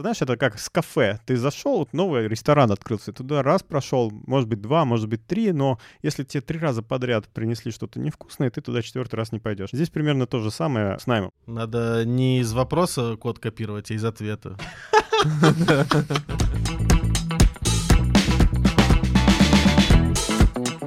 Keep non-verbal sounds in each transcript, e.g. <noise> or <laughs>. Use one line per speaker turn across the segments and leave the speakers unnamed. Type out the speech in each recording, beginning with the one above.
Знаешь, это как с кафе. Ты зашел, новый ресторан открылся, туда раз прошел, может быть, два, может быть, три, но если тебе три раза подряд принесли что-то невкусное, ты туда четвертый раз не пойдешь. Здесь примерно то же самое с наймом.
Надо не из вопроса код копировать, а из ответа. <laughs>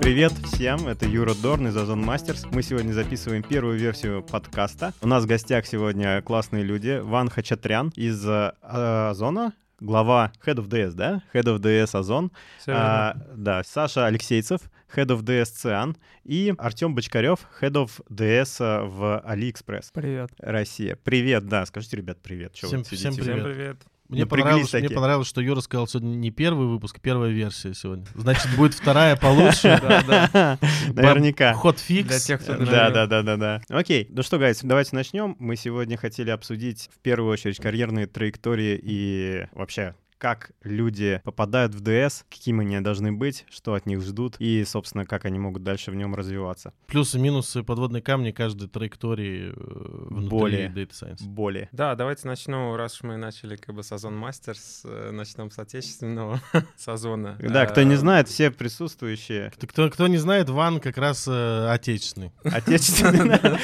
Привет всем, это Юра Дорн из Озон Мастерс. Мы сегодня записываем первую версию подкаста. У нас в гостях сегодня классные люди. Ван Хачатрян из э, Озона, глава Head of DS, да? Head of DS Озон. А, да, Саша Алексейцев, Head of DS Циан, и Артем Бочкарев, Head of DS в AliExpress.
Привет.
Россия. Привет, да, скажите, ребят, привет. Чё
Всем-
вы сидите?
всем привет. Мне понравилось, мне понравилось, что Юра сказал сегодня не первый выпуск, а первая версия сегодня. Значит, будет вторая получше. <laughs>
Наверняка.
Hotfix.
Для тех, кто
Да, да, да, да, да. Окей, ну что, guys, давайте начнем. Мы сегодня хотели обсудить в первую очередь карьерные траектории и вообще как люди попадают в ДС, какими они должны быть, что от них ждут и, собственно, как они могут дальше в нем развиваться.
Плюсы, минусы, подводные камни каждой траектории э, внутри
Более.
Data Science.
Более.
Да, давайте начну, раз уж мы начали как бы с Озон Мастерс, э, начнем с отечественного <laughs> сезона.
Да, кто не
Э,
знает, все присутствующие
Кто- Кто, кто не знает, Ван как раз э, отечественный.
отечественные. <laughs>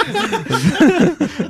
<laughs>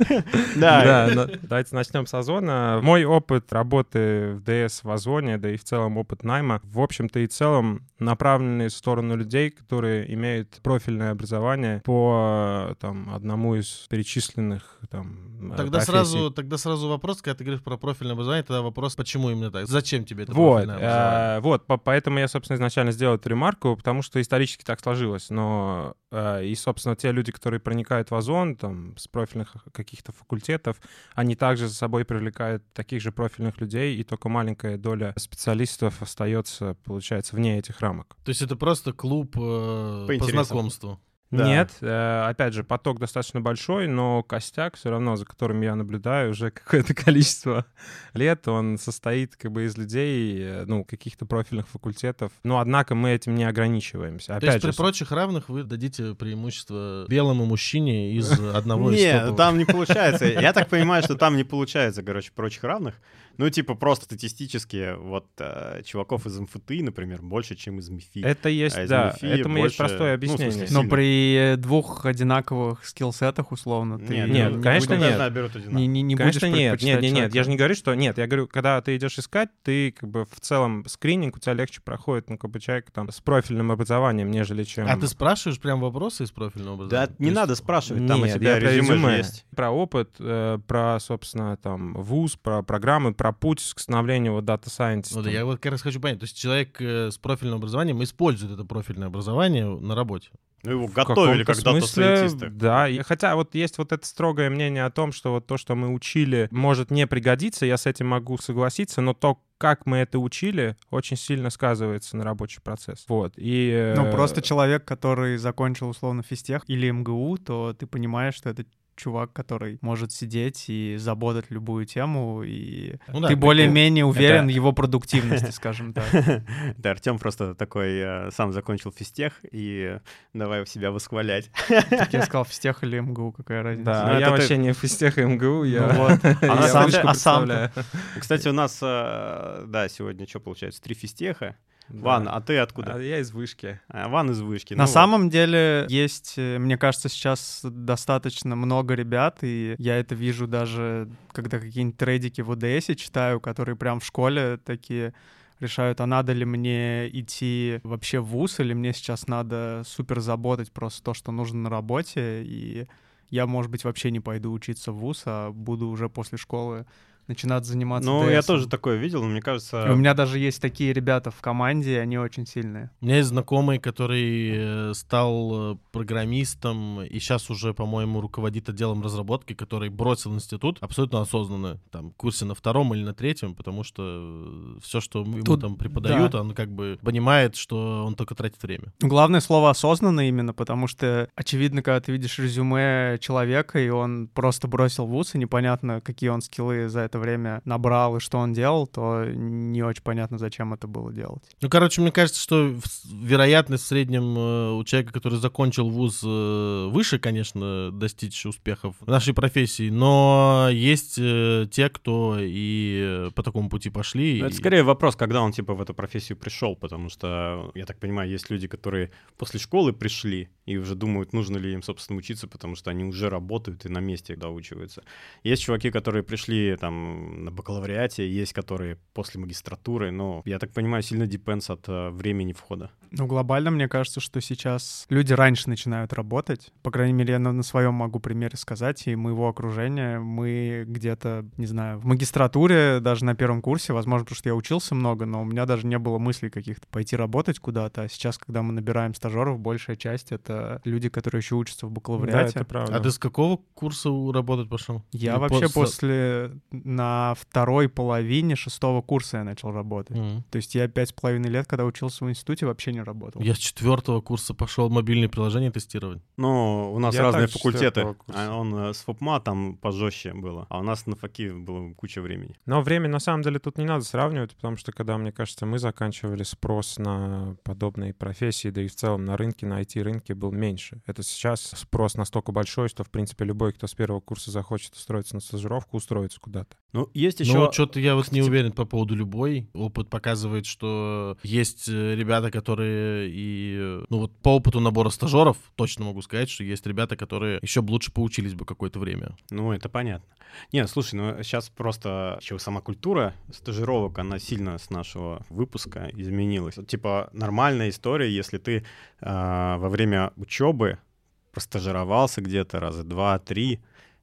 Да,
давайте начнем с Озона. Мой опыт работы в ДС в Озоне, да и в целом опыт найма, в общем-то и целом направленный в сторону людей, которые имеют профильное образование по э, там, одному из перечисленных там, э,
Тогда
профессий.
сразу, тогда сразу вопрос, когда ты говоришь про профильное образование, тогда вопрос, почему именно так? Зачем тебе это
Вот,
профильное образование?
э, вот, по- поэтому я, собственно, изначально сделал эту ремарку, потому что исторически так сложилось. Но э, и, собственно, те люди, которые проникают в Озон, там, с профильных каких-то факультетов, они также за собой привлекают таких же профильных людей, и только маленькая доля специалистов остается, получается, вне этих рамок.
То есть это просто клуб э, по,
интересам.
знакомству.
Да.
Нет, э, опять же, поток достаточно большой, но костяк все равно, за которым я наблюдаю уже <laughs> какое-то количество лет, он состоит как бы из людей, э, ну, каких-то профильных факультетов. Но, однако, мы этим не ограничиваемся.
То
Опять
есть при
же,
прочих равных вы дадите преимущество белому мужчине из <laughs> одного из
Не,
топовых.
там не получается. Я так понимаю, что там не получается, короче, прочих равных. Ну, типа, просто статистически, вот, э, чуваков из МФТИ, например, больше, чем из МИФИ.
это есть,
а из
да,
МИФИ
этому есть
больше,
простое
ну, смысле,
объяснение.
сильно.
Но при двух одинаковых скиллсетах, условно, ты
Нет,
Нет,
ну,
конечно,
ну,
нет.
да,
не, не, не
Конечно,
будешь
нет, нет, нет, нет, я же не говорю, что нет, я говорю, когда ты идешь искать, ты как бы в целом скрининг у тебя легче проходит, ну, как бы человек там с профильным образованием, нежели чем...
А ты спрашиваешь прям вопросы из профильного
Да,
образования?
не
То есть-
надо спрашивать, там у
Нет,
тебя
я про
резюме
резюме.
есть.
Про опыт, э, про, собственно, там, вуз, про программы, про путь к становлению вот дата scientist.
Ну да, я вот как раз хочу понять. То есть человек э, с профильным образованием использует это профильное образование на работе.
Ну, его готовили
смысле,
сайентисты.
Да, и хотя вот есть вот это строгое мнение о том, что вот то, что мы учили, может не пригодиться, я с этим могу согласиться, но то, как мы это учили, очень сильно сказывается на рабочий процесс. Вот, и... э,
Ну, просто человек, который закончил, условно, физтех или МГУ, то ты понимаешь, что это чувак, который может сидеть и заботать любую тему, и
Ну да,
ты более-менее уверен
Это-
в его продуктивности, скажем так. <laughs>
Да, Артем просто такой э, сам закончил физтех, и давай себя восхвалять.
Я сказал, физтех или МГУ, какая разница.
Да,
Ну,
я вообще не физтех и МГУ, я...
Ну
я <laughs>
А сам- а.
Кстати, у нас, э, да, сегодня что получается? Три физтеха.
Да.
Ван, а ты
А
откуда?
я из вышки.
А, Ван из вышки.
На
ну вот.
самом деле есть, э, мне кажется, сейчас достаточно много ребят, и я это вижу даже, когда какие-нибудь трейдики в ОДС читаю, которые прям в школе такие решают, а надо ли мне идти вообще в ВУЗ, или мне сейчас надо супер заботать просто то, что нужно на работе, и я, может быть, вообще не пойду учиться в ВУЗ, а буду уже после школы начинать заниматься
Ну, я
DS-ом.
тоже такое видел, но мне кажется...
И у меня даже есть такие ребята в команде, и они очень сильные.
У меня есть знакомый, который э, стал э, программистом и сейчас уже, по-моему, руководит отделом разработки, который бросил институт абсолютно осознанно, там, в курсе на втором или на третьем, потому что все, что ему
Тут-
там преподают,
да.
он как бы понимает, что он только тратит время.
Главное слово осознанно именно, потому что, очевидно, когда ты видишь резюме человека, и он просто бросил вуз, и непонятно, какие он скиллы за это время набрал и что он делал, то не очень понятно, зачем это было делать.
Ну, короче, мне кажется, что вероятность в среднем э, у человека, который закончил вуз э, выше, конечно, достичь успехов в нашей профессии, но есть э, те, кто и по такому пути пошли.
Ну,
и-
Это скорее вопрос, когда он типа в эту профессию пришел, потому что, я так понимаю, есть люди, которые после школы пришли и уже думают, нужно ли им, собственно, учиться, потому что они уже работают и на месте доучиваются. Есть чуваки, которые пришли там на бакалавриате, есть которые после магистратуры, но, я так понимаю, сильно depends от э, времени входа.
Ну, глобально, мне кажется, что сейчас люди раньше начинают работать. По крайней мере, я на, на своем могу примере сказать, и моего окружения. Мы где-то, не знаю, в магистратуре, даже на первом курсе, возможно, потому что я учился много, но у меня даже не было мыслей каких-то пойти работать куда-то. А сейчас, когда мы набираем стажеров, большая часть — это люди, которые еще учатся в
Да,
бакалавриате.
это правда.
А ты с какого курса работать пошел?
Я
Или
вообще
после-
после, на второй половине шестого курса я начал работать.
Мгм.
То есть я пять с половиной лет, когда учился в институте, вообще не работал.
Я с четвертого курса пошел мобильные приложения тестировать.
Ну, у нас
Я
разные факультеты. А Он э, с ФОПМА там пожестче было, а у нас на ФАКе было куча времени.
Но время, на самом деле, тут не надо сравнивать, потому что, когда, мне кажется, мы заканчивали, спрос на подобные профессии, да и в целом на рынке, на IT-рынке был меньше. Это сейчас спрос настолько большой, что, в принципе, любой, кто с первого курса захочет устроиться на стажировку, устроится куда-то.
Ну, есть еще...
Ну, вот что-то я вот не уверен по поводу любой. Опыт показывает, что есть э, ребята, которые и... э, Ну вот по опыту набора стажеров точно могу сказать, что есть ребята, которые еще бы лучше поучились бы какое-то время.
Ну, это понятно. Нет, слушай, ну сейчас просто еще сама культура стажировок, она сильно с нашего выпуска изменилась. Вот, Типа нормальная история, если ты а, во время учебы простажировался где-то раза два-три,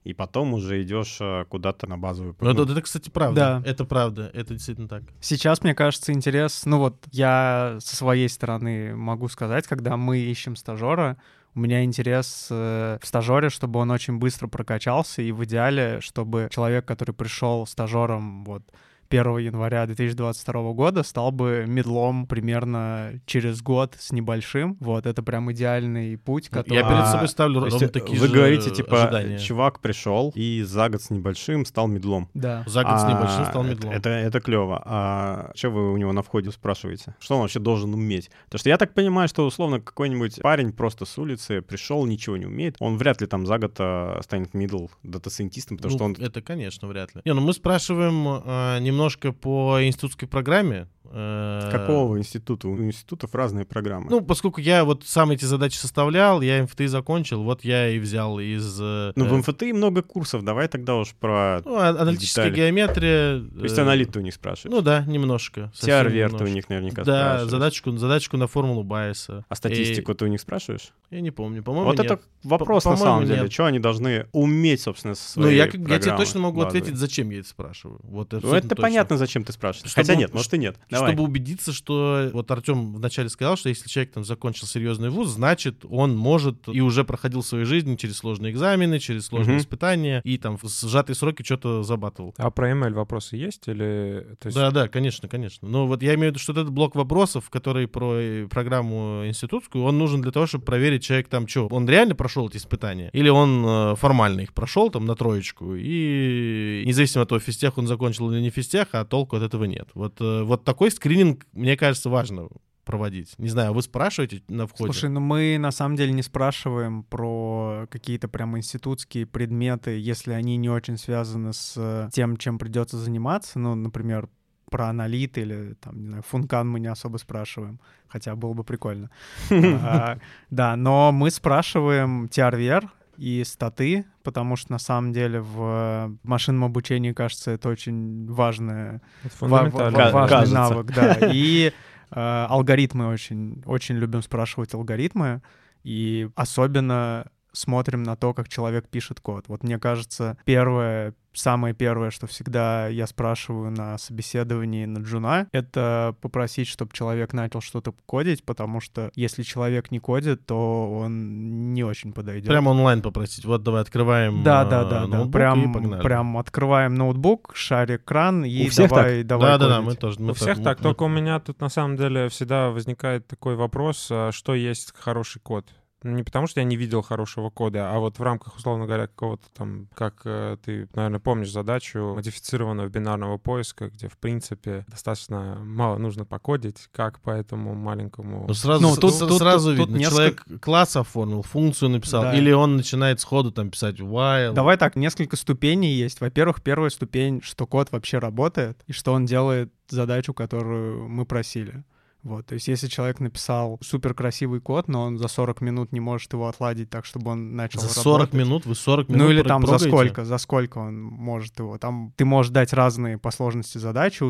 и потом уже идешь а, куда-то на базовую
Ну,
ну,
это, это, кстати, правда.
Да.
Это правда. Это действительно так.
Сейчас, мне кажется, интерес... Ну вот я со своей стороны могу сказать, когда мы ищем стажера, у меня интерес э, в стажере, чтобы он очень быстро прокачался, и в идеале, чтобы человек, который пришел стажером вот 1 января 2022 года, стал бы медлом примерно через год с небольшим. Вот, это прям идеальный путь, который...
Я перед
А,
собой ставлю ровно
э,
такие
вы
же
говорите, типа,
ожидания.
чувак пришел и за год с небольшим стал медлом.
Да.
За год с
А,
небольшим стал медлом.
Это, это, клево. А что вы у него на входе спрашиваете? Что он вообще должен уметь? Потому что я так понимаю, что условно какой-нибудь парень просто с улицы пришел, ничего не умеет. Он вряд ли там за год а, станет middle дата-сайентистом, потому
Ну,
что он...
Это, конечно, вряд ли. Не, ну мы спрашиваем э, немножко по институтской программе. Э,
Какого института? У институтов разные программы.
Ну, поскольку я вот сам эти задачи составлял, я МФТИ закончил, вот я и взял из... э,
Ну, в
э,
МФТИ много курсов, давай тогда уж про...
ну, а- аналитическая
детали.
геометрия.
То есть аналит у них спрашиваешь.
Ну да, немножко.
Теорвер ты у них наверняка
Да, задачку, задачку на формулу Байеса.
А статистику ты у них спрашиваешь?
И- я не помню, по-моему,
Вот
нет.
это вопрос
По-
на самом деле.
нет.
Что они должны уметь, собственно, со
Ну, я, я тебе точно могу
базовой?
ответить, зачем я это спрашиваю. Вот
Ну, это
точно.
понятно, зачем ты спрашиваешь.
Чтобы-
Хотя нет, может и нет. Давай.
Чтобы убедиться, что вот Артем вначале сказал, что если человек там закончил серьезный вуз, значит, он может и уже проходил в своей жизни через сложные экзамены, через сложные
Мгм.
испытания, и там в сжатые сроки что-то забатывал.
А про ML вопросы есть или... То есть...
Да, да, конечно, конечно. Но вот я имею в виду, что этот блок вопросов, который про программу институтскую, он нужен для того, чтобы проверить человек там, что, он реально прошел эти испытания, или он э, формально их прошел там на троечку, и независимо от того, физтех он закончил или не физтех, а толку от этого нет. Вот, э, вот такой скрининг, мне кажется, важно проводить. Не знаю, вы спрашиваете на входе?
Слушай, ну мы на самом деле не спрашиваем про какие-то прям институтские предметы, если они не очень связаны с э, тем, чем придется заниматься. Ну, например, про аналит или там, не знаю, функан мы не особо спрашиваем, хотя было бы прикольно. <laughs> А, Да, но мы спрашиваем TRVR и статы, потому что на самом деле в машинном обучении, кажется, это очень важное
Это
Ва- ва- важный
Кажется.
навык, да. <laughs> И э, алгоритмы очень, очень любим спрашивать алгоритмы, и особенно смотрим на то, как человек пишет код. Вот мне кажется, первое, самое первое, что всегда я спрашиваю на собеседовании на джуна, это попросить, чтобы человек начал что-то кодить, потому что если человек не кодит, то он не очень подойдет.
Прямо онлайн попросить. Вот давай открываем
Да,
э,
да, да, да.
и
Прям, прям открываем ноутбук, шарик экран и
У всех
давай, давай.
Да, да, да,
кодить.
мы тоже. мы
У всех
мы-
так,
мы-
только у меня тут на самом деле всегда возникает такой вопрос, а что есть хороший код. Не потому, что я не видел хорошего кода, а вот в рамках, условно говоря, какого-то там, как э, ты, наверное, помнишь задачу модифицированного бинарного поиска, где, в принципе, достаточно мало нужно покодить, как по этому маленькому...
Ну, сразу,
Ну, тут-
с-
тут-
сразу
тут- тут
видно,
несколько-
человек класс оформил, функцию написал,
Да.
или он начинает сходу там писать while.
Давай так, несколько ступеней есть. Во-первых, первая ступень, что код вообще работает, и что он делает задачу, которую мы просили. Вот, то есть если человек написал супер красивый код, но он за 40 минут не может его отладить так, чтобы он начал
За 40
работать.
минут вы 40 минут
Ну или там за
прогаете?
сколько, за сколько он может его. Там ты можешь дать разные по сложности задачи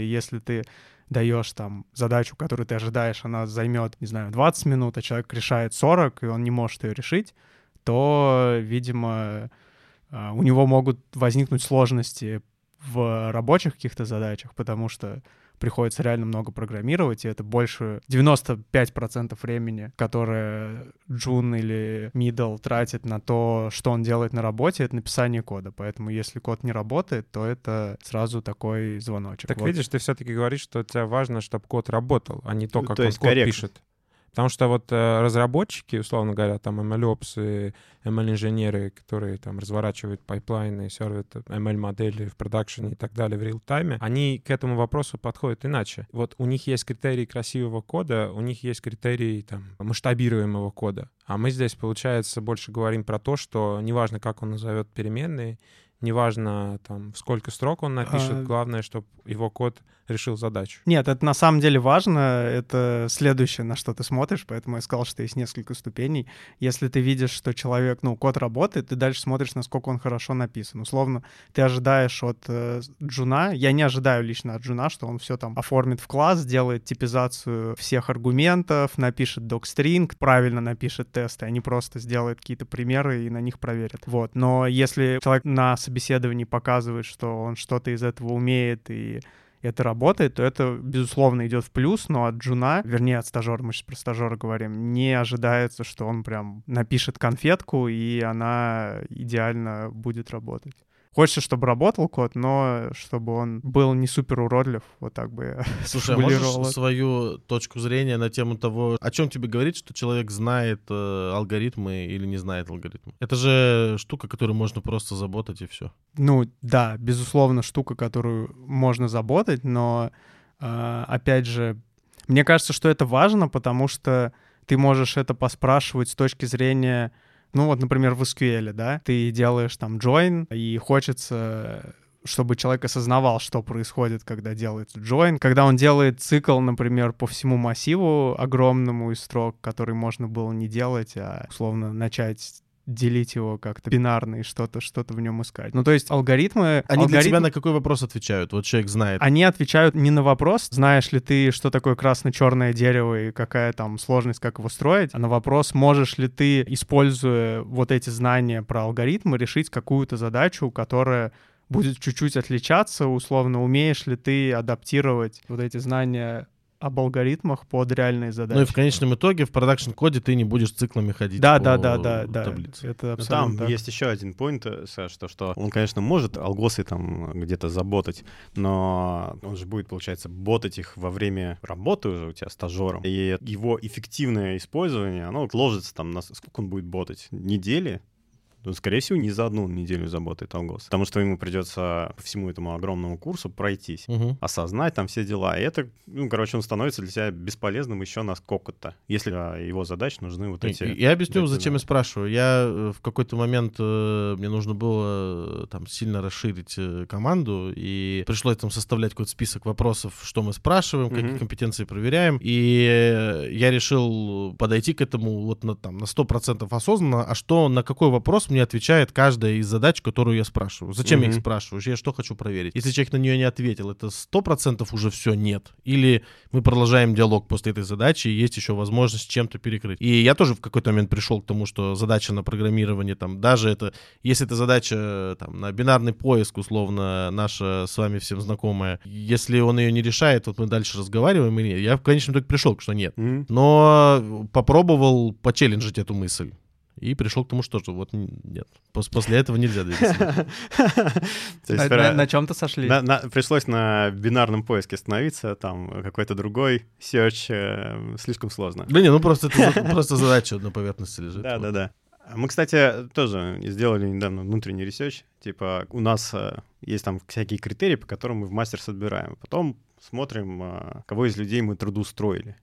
и если ты даешь там задачу, которую ты ожидаешь, она займет, не знаю, 20 минут, а человек решает 40, и он не может ее решить, то, видимо, а, у него могут возникнуть сложности в рабочих каких-то задачах, потому что приходится реально много программировать, и это больше 95% времени, которое Джун или Middle тратит на то, что он делает на работе, это написание кода. Поэтому если код не работает, то это сразу такой звоночек.
Так
Вот.
видишь, ты все-таки говоришь, что тебе важно, чтобы код работал, а не то, как
то
он
есть
код
корректно.
пишет. Потому что вот э, разработчики, условно говоря, там MLOps и ML-инженеры, которые там разворачивают пайплайны, сервят ML-модели в продакшене и так далее в real-time е, они к этому вопросу подходят иначе. Вот у них есть критерии красивого кода, у них есть критерии там масштабируемого кода. А мы здесь, получается, больше говорим про то, что неважно, как он назовет переменные, неважно, там, сколько строк он напишет,
А-
главное, чтобы его код решил задачу.
Нет, это на самом деле важно. Это следующее, на что ты смотришь, поэтому я сказал, что есть несколько ступеней. Если ты видишь, что человек, ну, код работает, ты дальше смотришь, насколько он хорошо написан. Условно, ты ожидаешь от э, Джуна, я не ожидаю лично от Джуна, что он все там оформит в класс, сделает типизацию всех аргументов, напишет docstring, правильно напишет тесты, они просто сделают какие-то примеры и на них проверят. Вот. Но если человек на собеседовании показывает, что он что-то из этого умеет и это работает, то это, безусловно, идет в плюс, но от джуна, вернее, от стажера, мы сейчас про стажера говорим, не ожидается, что он прям напишет конфетку, и она идеально будет работать. Хочется, чтобы работал код, но чтобы он был не супер уродлив, вот так бы я <laughs>
Слушай, а можешь свою точку зрения на тему того, о чем тебе говорит, что человек знает э, алгоритмы или не знает алгоритмы? Это же штука, которую можно просто заботать и все.
Ну, да, безусловно, штука, которую можно заботать, но, э, опять же, мне кажется, что это важно, потому что ты можешь это поспрашивать с точки зрения, ну вот, например, в SQL, да, ты делаешь там join, и хочется чтобы человек осознавал, что происходит, когда делается join. Когда он делает цикл, например, по всему массиву огромному из строк, который можно было не делать, а условно начать делить его как-то бинарно и что-то что-то в нем искать. Ну, то есть алгоритмы...
Они для
алгоритм-
тебя на какой вопрос отвечают? Вот человек знает.
Они отвечают не на вопрос, знаешь ли ты, что такое красно-черное дерево и какая там сложность, как его строить, а на вопрос, можешь ли ты, используя вот эти знания про алгоритмы, решить какую-то задачу, которая будет чуть-чуть отличаться, условно, умеешь ли ты адаптировать вот эти знания об алгоритмах под реальные задачи.
Ну и в конечном итоге в продакшн-коде ты не будешь циклами ходить
Да,
по
да, да, да, да.
таблице.
Это
Но
абсолютно
там
так.
есть еще один point, э, Саш, что, что он, конечно, может алгосы там где-то заботать, но он же будет, получается, ботать их во время работы уже у тебя стажером. И его эффективное использование, оно ложится там на... Сколько он будет ботать? Недели? Ну, скорее всего, не за одну неделю заботает алгос. Потому что ему придется по всему этому огромному курсу пройтись
Мгм.
осознать там все дела. И это, ну, короче, он становится для тебя бесполезным еще на сколько-то, если а, его задач нужны вот эти...
Я объясню,
эти
зачем я
знания.
спрашиваю. Я э, в какой-то момент э, мне нужно было э, там сильно расширить команду, и пришлось там составлять какой-то список вопросов, что мы спрашиваем, какие
Мгм.
компетенции проверяем. И я решил подойти к этому вот на, там, на 100% осознанно, а что, на какой вопрос мне отвечает каждая из задач, которую я спрашиваю. Зачем я их спрашиваю? Я что хочу проверить? Если человек на нее не ответил, это 100% уже все нет. Или мы продолжаем диалог после этой задачи, и есть еще возможность чем-то перекрыть. И я тоже в какой-то момент пришел к тому, что задача на программирование, там, даже это, если это задача там, на бинарный поиск, условно, наша с вами всем знакомая, если он ее не решает, вот мы дальше разговариваем или нет, я в конечном итоге пришел, что нет.
Мгм.
Но попробовал почелленджить эту мысль. И пришел к тому, что же вот нет. Пос- После этого нельзя двигаться. <laughs>
На, чем-то сошли.
пришлось на бинарном поиске остановиться, там какой-то другой search э, слишком сложно.
Да не, ну просто просто задача на поверхности лежит.
Да,
Вот.
да, да. Мы, кстати, тоже сделали недавно внутренний research. Типа, у нас э, есть там всякие критерии, по которым мы в masters отбираем. Потом смотрим, э, кого из людей мы трудоустроили.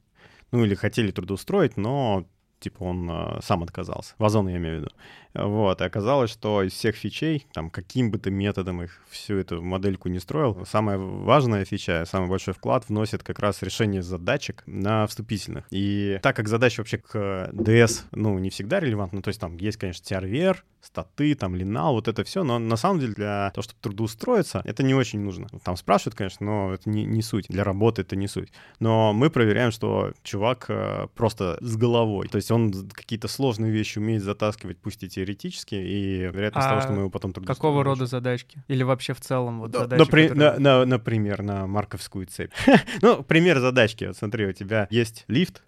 Ну, или хотели трудоустроить, но типа он э, сам отказался. Вазон я имею в виду. Вот, и оказалось, что из всех фичей, там, каким бы ты методом их всю эту модельку не строил, самая важная фича, самый большой вклад вносит как раз решение задачек на вступительных. И так как задача вообще к DS, ну, не всегда релевантна, то есть там есть, конечно, TRVR, статы, там, линал, вот это все, но на самом деле для того, чтобы трудоустроиться, это не очень нужно. Там спрашивают, конечно, но это не, не суть. Для работы это не суть. Но мы проверяем, что чувак э, просто с головой. То есть он какие-то сложные вещи умеет затаскивать, пусть и теоретически, и вероятность
А
того, что мы его потом трудоустроим.
Какого рода задачки? Или вообще в целом вот
Да,
задачи,
напри-
которые-
на- на- например, на марковскую цепь. <laughs> ну, пример задачки. Вот смотри, у тебя есть лифт,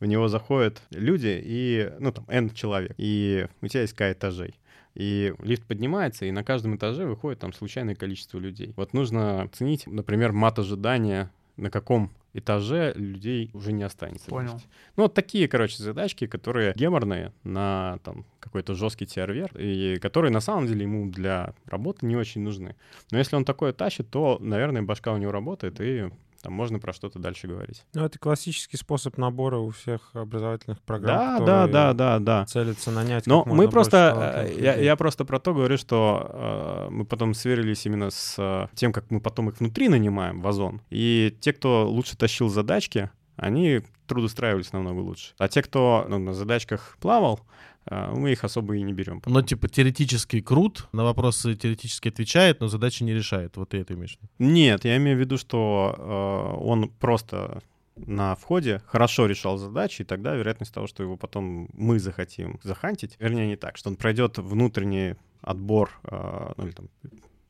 в него заходят люди и, ну, там, N человек, и у тебя есть К этажей. И лифт поднимается, и на каждом этаже выходит там случайное количество людей. Вот нужно оценить, например, мат ожидания, на каком этаже людей уже не останется.
Понял.
лифте. Ну, вот такие, короче, задачки, которые геморные на там какой-то жесткий TRVR, и которые на самом деле ему для работы не очень нужны. Но если он такое тащит, то, наверное, башка у него работает, и там можно про что-то дальше говорить.
Ну, это классический способ набора у всех образовательных программ,
Да, да, да, да, да.
целятся нанять
Но мы просто, э, я, я просто про то говорю, что э, мы потом сверились именно с э, тем, как мы потом их внутри нанимаем в Озон. И те, кто лучше тащил задачки, они трудоустраивались намного лучше. А те, кто ну, на задачках плавал, мы их особо и не берем.
Но типа теоретически крут, на вопросы теоретически отвечает, но задачи не решает. Вот ты это имеешь.
Нет, я имею в виду, что э, он просто на входе хорошо решал задачи, и тогда вероятность того, что его потом мы захотим захантить, вернее, не так, что он пройдет внутренний отбор, э, ну или там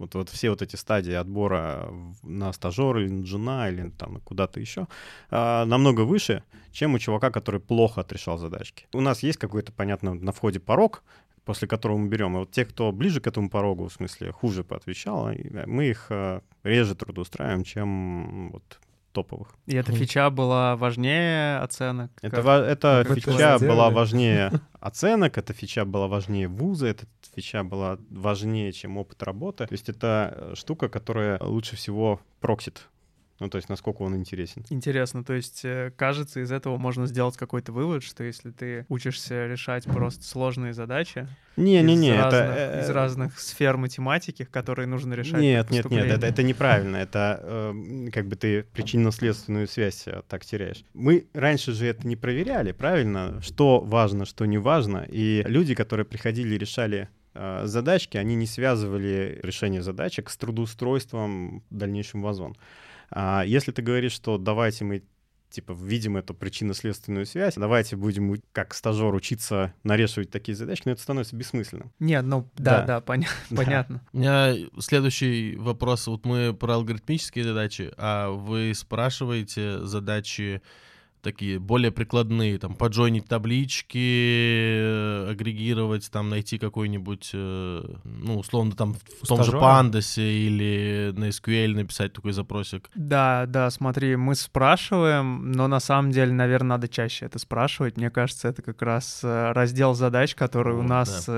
вот, вот все вот эти стадии отбора на стажера или на джуна или там куда-то еще э, намного выше, чем у чувака, который плохо отрешал задачки. У нас есть какой-то, понятно, на входе порог, после которого мы берем. И вот те, кто ближе к этому порогу, в смысле хуже поотвечал, мы их э, реже трудоустраиваем, чем вот топовых.
И эта фича была важнее оценок.
Это,
Как-
это
как
фича
это
была важнее <laughs> оценок, эта фича была важнее вуза, эта фича была важнее, чем опыт работы. То есть это э, штука, которая лучше всего проксит. Ну, то есть насколько он интересен.
Интересно, то есть, э, кажется, из этого можно сделать какой-то вывод, что если ты учишься решать просто сложные задачи
Не-не-не, это...
разных,
э,
из разных сфер математики, которые нужно решать.
Нет, нет, нет, это, это неправильно. <laughs> Это э, как бы ты причинно-следственную связь э, так теряешь. Мы раньше же это не проверяли, правильно? Что важно, что не важно. И люди, которые приходили и решали э, задачки, они не связывали решение задачек с трудоустройством в дальнейшем в Озон. А если ты говоришь, что давайте мы типа видим эту причинно-следственную связь, давайте будем как стажер учиться нарешивать такие задачки, но это становится бессмысленным.
Нет, ну да,
Да.
да, поня- <laughs>
Да.
понятно.
У меня следующий вопрос. Вот мы про алгоритмические задачи, а вы спрашиваете задачи такие более прикладные, там, поджойнить таблички, э, агрегировать, там, найти какой-нибудь, э, ну, условно, там, в том же
Стажера?
Pandas или на SQL написать такой запросик.
Да, да, смотри, мы спрашиваем, но на самом деле, наверное, надо чаще это спрашивать. Мне кажется, это как раз э, раздел задач, который у
Вот,
нас
к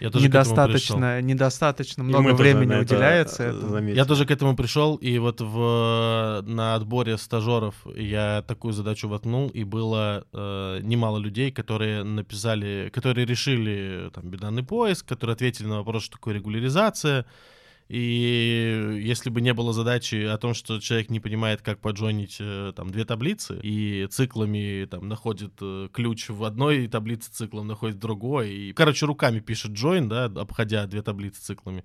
этому пришел.
недостаточно, недостаточно много времени
это,
уделяется
э,
этому.
заметили.
Я тоже к этому пришел, и вот в, на отборе стажеров я такую задачу воткнул, и было э, немало людей, которые написали, которые решили там бинарный поиск, которые ответили на вопрос, что такое регуляризация. И если бы не было задачи о том, что человек не понимает, как поджонить э, там две таблицы, и циклами там находит э, ключ в одной таблице, циклом находит другой, и, короче, руками пишет join, да, обходя две таблицы циклами.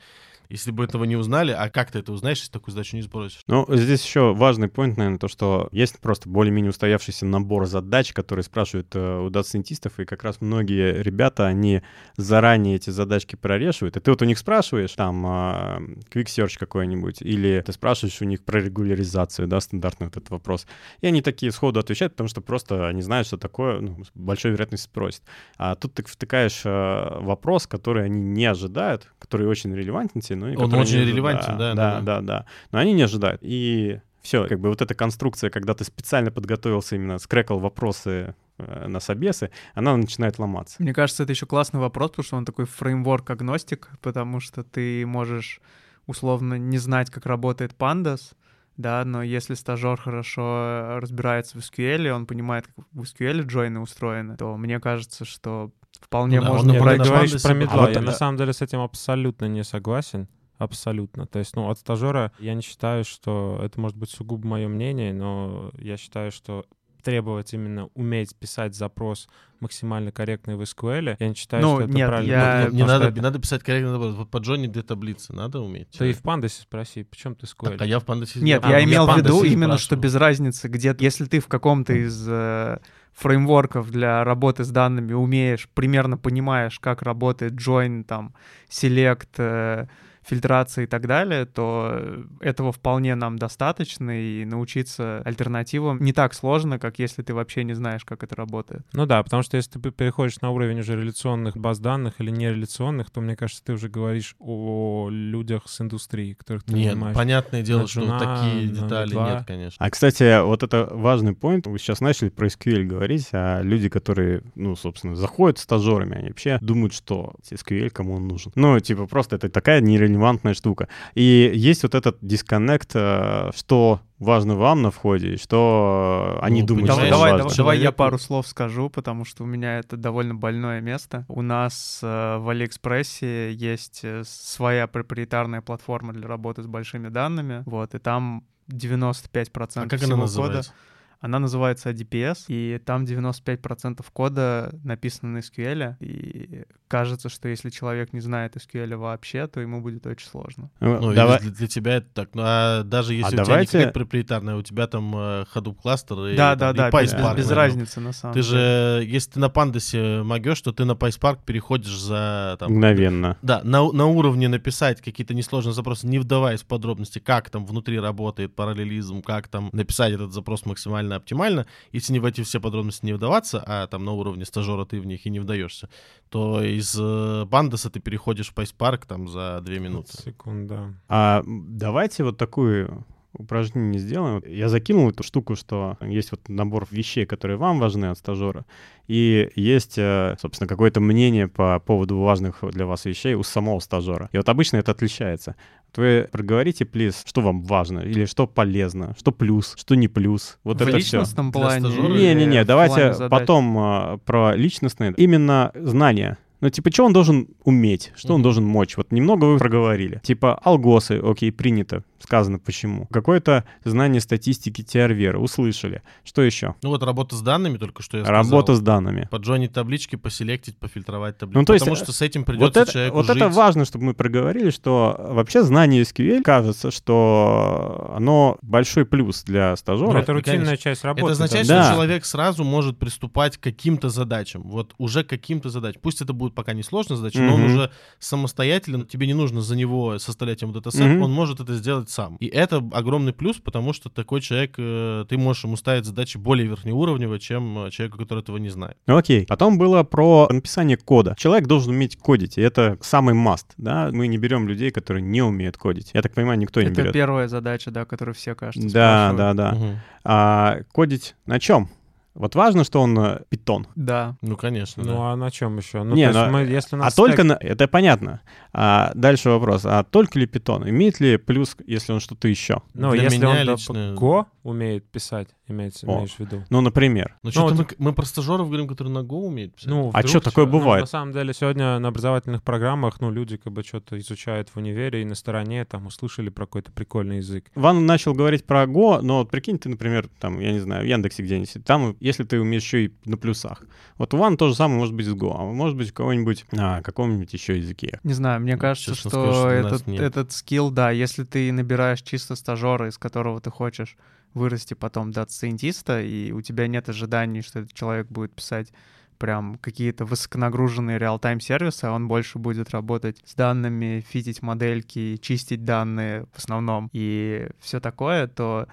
Если бы этого не узнали, а как ты это узнаешь, если такую задачу не сбросишь?
Ну, здесь еще важный поинт, наверное, то, что есть просто более-менее устоявшийся набор задач, которые спрашивают э, у дата-сайентистов, и как раз многие ребята, они заранее эти задачки прорешивают, и ты вот у них спрашиваешь, там, а, Quick Search какой-нибудь, или ты спрашиваешь у них про регуляризацию, да, стандартный вот этот вопрос. И они такие сходу отвечают, потому что просто они знают, что такое, ну, с большой вероятностью спросят. А тут ты втыкаешь э, вопрос, который они не ожидают, который очень релевантен тебе, но
Он
который
очень
они ожидают.
релевантен, да, да,
да,
да.
да, да. Но они не ожидают. И все, как бы вот эта конструкция, когда ты специально подготовился именно, скрекал вопросы э, на собесы, она начинает ломаться.
Мне кажется, это еще классный вопрос, потому что он такой фреймворк-агностик, потому что ты можешь условно не знать, как работает Pandas, да, но если стажер хорошо разбирается в SQL, он понимает, как в SQL джойны устроены, то мне кажется, что вполне
Ну да,
можно
он
Нет,
брать
говоришь про медла.
А вот
я
это-
на самом деле с этим абсолютно не согласен. Абсолютно. То есть, ну, от стажера я не считаю, что это может быть сугубо мое мнение, но я считаю, что требовать именно уметь писать запрос максимально корректный в SQL, я не считаю,
Ну,
что это
нет,
правильно.
я-
Ну,
Не надо,
это-
не надо писать корректно наоборот. Вот по Джонни две таблицы надо уметь.
Ты и в пандасе спроси, почему ты SQL?
Так, а я в пандасе...
Нет,
А,
я
ну,
имел в виду именно, что без разницы, где если ты в каком-то из э, фреймворков для работы с данными умеешь, примерно понимаешь, как работает join, там, select, э, фильтрация и так далее, то э, этого вполне нам достаточно, и научиться альтернативам не так сложно, как если ты вообще не знаешь, как это работает.
Ну да, потому что если ты переходишь на уровень уже реляционных баз данных или нереляционных, то, мне кажется, ты уже говоришь о людях с индустрии, которых ты
Нет,
нанимаешь.
понятное дело,
на
что
джуна,
такие детали
медла.
нет, конечно.
А, кстати, вот это важный point. Вы сейчас начали про SQL говорить, а люди, которые, ну, собственно, заходят стажерами, они вообще думают, что SQL кому он нужен. Ну, типа, просто это такая нерелевантная штука. И есть вот этот дисконнект, э, что важно вам на входе, и что они
Ну,
думают,
Давай,
что
давай,
важно.
давай, давай я пару слов скажу, потому что у меня это довольно больное место. У нас э, в Алиэкспрессе есть э, своя проприетарная платформа для работы с большими данными, вот, и там 95%
А как
всего
она
кода. Она называется ADPS, и там 95% кода написано на SQL, и кажется, что если человек не знает SQL вообще, то ему будет очень сложно.
Ну,
Ну,
давай-
для, для тебя это так. Ну, а даже если у тебя
давайте-
не какая-то проприетарная, у тебя там э, Hadoop кластер и,
Да,
там,
да,
и
да, без,
PySpark,
без разницы на самом
Ты
деле.
же, если ты на пандасе могешь, то ты на PySpark переходишь за там,
Мгновенно.
Да, на, на уровне написать какие-то несложные запросы, не вдаваясь в подробности, как там внутри работает параллелизм, как там написать этот запрос максимально оптимально. Если не в эти все подробности не вдаваться, а там на уровне стажера ты в них и не вдаешься, то из э, Пандаса ты переходишь в PySpark там за две минуты.
Секунда.
А давайте вот такую упражнение сделаем. Я закинул эту штуку, что есть вот набор вещей, которые вам важны от стажера, и есть, э, собственно, какое-то мнение по поводу важных для вас вещей у самого стажера. И вот обычно это отличается. Вы проговорите, плиз, что вам важно, или что полезно, что плюс, что не плюс. Вот
в
это все.
личностном
Для
плане?
Не-не-не, давайте потом а, про личностные. Именно знания. Ну, типа, что он должен уметь, что он
Мгм.
должен мочь. Вот немного вы проговорили. Типа, алгосы, окей, принято, сказано почему. Какое-то знание статистики TRVR, услышали. Что еще?
Ну вот работа с данными только что я
Работа
сказал.
с данными.
По Джонни таблички, поселектить, пофильтровать таблички.
Ну, то есть,
Потому
э,
что с этим
Вот
придется
это,
человеку
вот это важно, чтобы мы проговорили, что вообще знание SQL кажется, что оно большой плюс для
Ну,
стажера.
это рутинная
конечно.
часть работы.
Это означает,
Да.
что человек сразу может приступать к каким-то задачам. Вот уже к каким-то задачам. Пусть это будет пока не сложная задача, но он уже самостоятельно, тебе не нужно за него составлять ему датасет,
Мгм.
он может это сделать сам. И это огромный плюс, потому что такой человек, э, ты можешь ему ставить задачи более верхнеуровневые, чем э, человеку, который этого не знает.
Ну, Окей. Потом было про написание кода. Человек должен уметь кодить, и это самый маст, да? Мы не берем людей, которые не умеют кодить. Я так понимаю, никто не
Это
берет.
первая задача, да, которую все, кажется,
Да,
спрашивают.
да, да.
Мгм.
А кодить на чем? Вот важно, что он э, питон.
Да.
Ну, конечно, да.
Ну, а на чем еще? Ну,
Не,
то есть
ну,
мы, если у
А
нас
только
стек-
на... Это понятно. А дальше вопрос. А только ли питон? Имеет ли плюс, если он что-то еще?
Ну,
Для
если
меня
он да,
лично-
Go умеет писать, имеется,
О.
имеешь в виду.
Ну, например.
Ну, что-то
вот-
мы, мы про стажеров говорим, которые на Go умеют писать.
Ну,
А чё такое?
Ну,
бывает?
на самом деле, сегодня на образовательных программах, ну, люди как бы что-то изучают в универе и на стороне там услышали про какой-то прикольный язык.
Ван начал говорить про Go, но вот прикинь, ты, например, там, я не знаю, в Яндексе где-нибудь, там, если ты умеешь еще и на плюсах. Вот у Ван то же самое может быть с Go, а может быть у кого-нибудь, а, каком-нибудь еще языке.
Не знаю, мне кажется,
честно
что,
скажу, что
этот, этот скилл, да, если ты набираешь чисто стажера, из которого ты хочешь вырасти потом дата-сайентиста, и у тебя нет ожиданий, что этот человек будет писать прям какие-то высоконагруженные real-time сервисы, а он больше будет работать с данными, фитить модельки, чистить данные в основном и все такое, то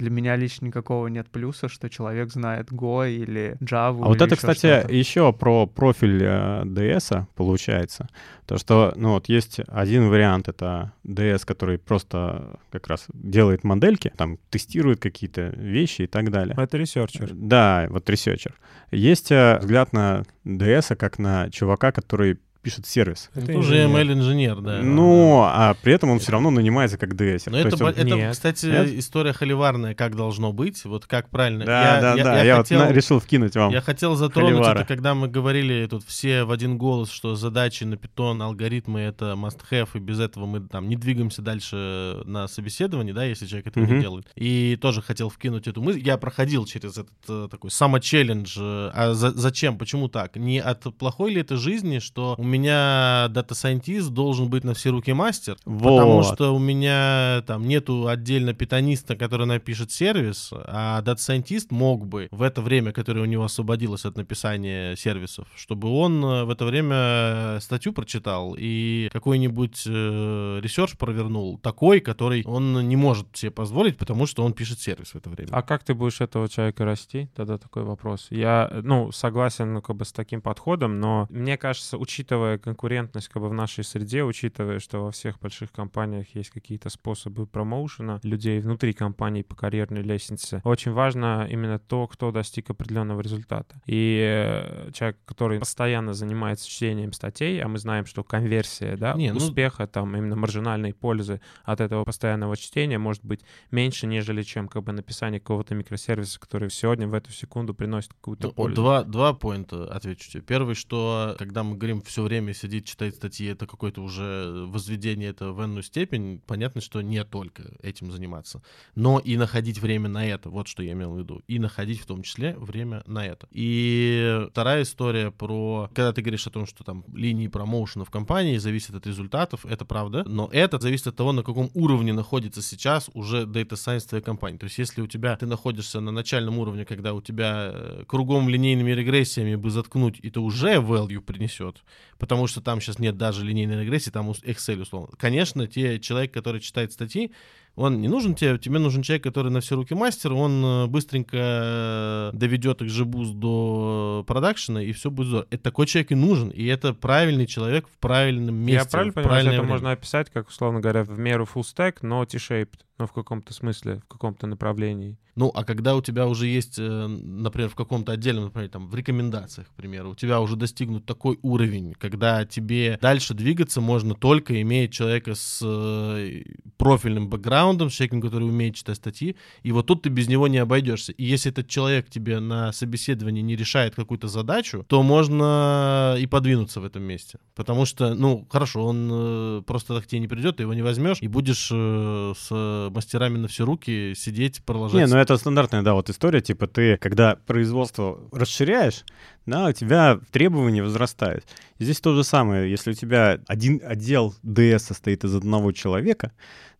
для меня лично никакого нет плюса, что человек знает Go или Java.
А вот
или
это,
еще
кстати,
что-то.
еще про профиль э, DS получается. То, что, ну вот есть один вариант, это DS, который просто как раз делает модельки, там тестирует какие-то вещи и так далее.
Это researcher.
Да, вот researcher. Есть э, взгляд на DS как на чувака, который пишет сервис.
Это
Это
уже
инженер.
ML-инженер, да.
Ну, а при этом он все равно нанимается как DS.
Но это,
он-
это,
Нет.
кстати,
Нет?
история холиварная, как должно быть, вот как правильно.
Да,
я,
да,
я-
да.
я
Я,
хотел,
вот на- решил вкинуть вам.
я хотел затронуть
холивара.
это, когда мы говорили тут все в один голос, что задачи на питон, алгоритмы — это must-have, и без этого мы там не двигаемся дальше на собеседовании, да, если человек этого
Мгм.
не делает. И тоже хотел вкинуть эту мысль. Я проходил через этот э, такой самочеллендж. э, А за- зачем? Почему так? Не от плохой ли это жизни, что у меня дата-сайентист должен быть на все руки мастер, Потому
Вот.
что у меня там нету отдельно питониста, который напишет сервис, а Scientist мог бы в это время, которое у него освободилось от написания сервисов, чтобы он э, в это время статью прочитал и какой-нибудь э, research провернул, такой, который он не может себе позволить, потому что он пишет сервис в это время.
А как ты будешь этого человека расти? Тогда такой вопрос. Я, ну, согласен, ну, как бы с таким подходом, но мне кажется, учитывая конкурентность как бы в нашей среде, учитывая, что во всех больших компаниях есть какие-то способы промоушена людей внутри компании по карьерной лестнице, очень важно именно то, кто достиг определенного результата. И э, человек, который постоянно занимается чтением статей, а мы знаем, что конверсия, да,
Не, ну-
успеха, там именно маржинальной пользы от этого постоянного чтения может быть меньше, нежели чем как бы написание какого-то микросервиса, который сегодня в эту секунду приносит какую-то
Ну,
пользу.
Два, два поинта отвечу тебе. Первый, что когда мы говорим все время сидеть, читать статьи, это какое-то уже возведение это в энную степень, понятно, что не только этим заниматься, но и находить время на это, вот что я имел в виду, и находить в том числе время на это. И вторая история про, когда ты говоришь о том, что там линии промоушена в компании зависят от результатов, это правда, но это зависит от того, на каком уровне находится сейчас уже Data Science твоей компании. То есть если у тебя, ты находишься на начальном уровне, когда у тебя э, кругом линейными регрессиями бы заткнуть, и это уже value принесет, потому что там сейчас нет даже линейной регрессии, там Excel условно. Конечно, те человек, который читает статьи, он не нужен тебе, тебе нужен человек, который на все руки мастер, он э, быстренько э, доведет их жибуз до продакшена, и все будет здорово. Это такой человек и нужен, и это правильный человек в правильном месте.
Я правильно понимаю, что это
время.
можно описать, как, условно говоря, в меру full stack, но T-shaped, ну, в каком-то смысле, в каком-то направлении.
Ну, а когда у тебя уже есть, э, например, в каком-то отдельном, например, там, в рекомендациях, к примеру, у тебя уже достигнут такой уровень, когда тебе дальше двигаться можно только имея человека с профильным бэкграундом, с человеком, который умеет читать статьи, и вот тут ты без него не обойдешься. И если этот человек тебе на собеседовании не решает какую-то задачу, то можно и подвинуться в этом месте. Потому что, ну, хорошо, он э, просто так тебе не придет, ты его не возьмешь, и будешь э, с мастерами на все руки сидеть, продолжать
Не, ну это стандартная, да, вот история, типа ты, когда производство расширяешь, да, у тебя требования возрастают. Здесь то же самое, если у тебя один отдел DS состоит из одного человека,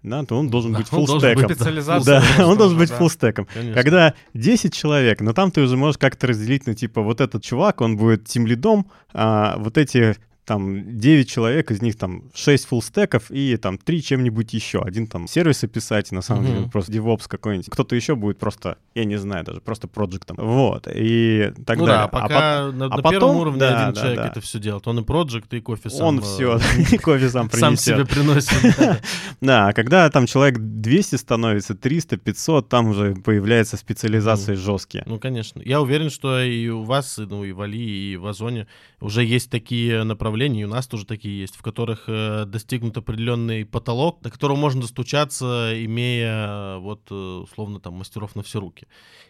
да, то он должен
Да,
быть <laughs>
он должен быть
фуллстеком. Да, он должен быть
да.
фуллстеком. Когда 10 человек, но там ты уже можешь как-то разделить на типа вот этот чувак, он будет тим лидом, а вот эти там 9 человек, из них там 6 фуллстеков и там 3 чем-нибудь еще. Один там сервисы писать, на самом
Мгм.
деле, просто DevOps какой-нибудь. Кто-то еще будет просто, я не знаю, даже просто проектом. Вот, и так
ну
далее.
да,
А
пока на,
а
на
потом-
первом уровне
да,
один
да,
человек
да.
это все делает. Он и проект, и кофе сам.
он
э,
все, <laughs> <laughs> кофе сам
Сам себе
принесет.
приносит. <laughs> да.
А когда там человек 200 становится, 300, 500, там уже появляются специализации жесткие.
Ну, конечно. Я уверен, что и у вас, и, ну, и в Али, и в Озоне уже есть такие направления, и у нас тоже такие есть, в которых э, достигнут определенный потолок, до которого можно достучаться, имея, э, вот, э, условно, там, мастеров на все руки.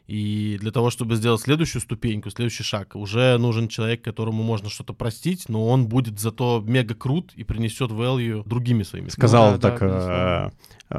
И для того, чтобы сделать следующую ступеньку, следующий шаг, уже нужен человек, которому можно что-то простить, но он будет зато мега крут и принесет value другими своими.
Сказал
да, да,
так э,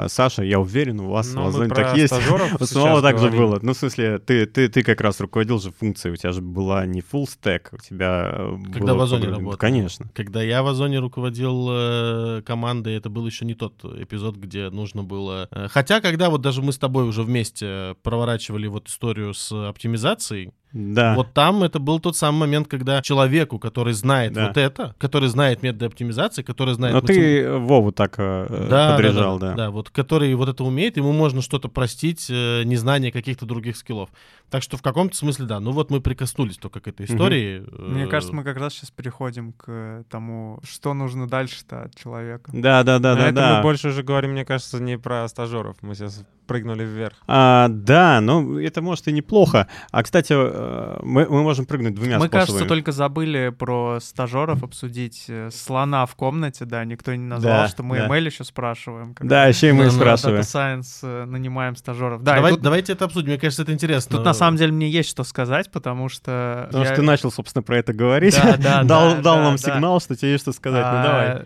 Саша, я уверен, у вас
Ну,
в так есть. <laughs> У самого так же было. Ну, в смысле, ты, ты, ты как раз руководил же функцией, у тебя же была не full stack, у тебя э,
Когда в Озоне работал.
Конечно.
Когда я в Озоне руководил э, командой, это был еще не тот эпизод, где нужно было... э, хотя, когда вот даже мы с тобой уже вместе проворачивали вот историю с оптимизацией,
Да.
Вот там это был тот самый момент, когда человеку, который знает
Да.
вот это, который знает методы оптимизации, который знает...
Но
матем-
ты Вову так э,
Да, да,
подряжал,
да,
да.
да, вот который вот это умеет, ему можно что-то простить, э, незнание каких-то других скиллов. Так что в каком-то смысле, да. Ну вот мы прикоснулись только к этой истории.
Мне
Э,
кажется, мы как раз сейчас переходим к тому, что нужно дальше-то от человека.
Да, да, да,
Но
да,
это
да.
мы больше уже говорим, мне кажется, не про стажеров. Мы сейчас прыгнули вверх.
А, да, ну это может и неплохо. А кстати, э, мы, мы можем прыгнуть двумя
Мы,
способами.
кажется, только забыли про стажеров обсудить э, слона в комнате, да, никто не назвал,
Да,
что мы
да.
ML еще спрашиваем.
Да, еще и мы
ну,
спрашиваем.
Data Science э, нанимаем стажеров. Да,
Давай-
тут,
Давайте это обсудим, мне кажется, это интересно.
тут на самом деле мне есть что сказать, потому что...
Потому
я-
что ты начал, собственно, про это говорить.
Да, да, <laughs>
дал
да,
дал
да,
нам
да.
сигнал, что тебе есть что сказать. Ну давай.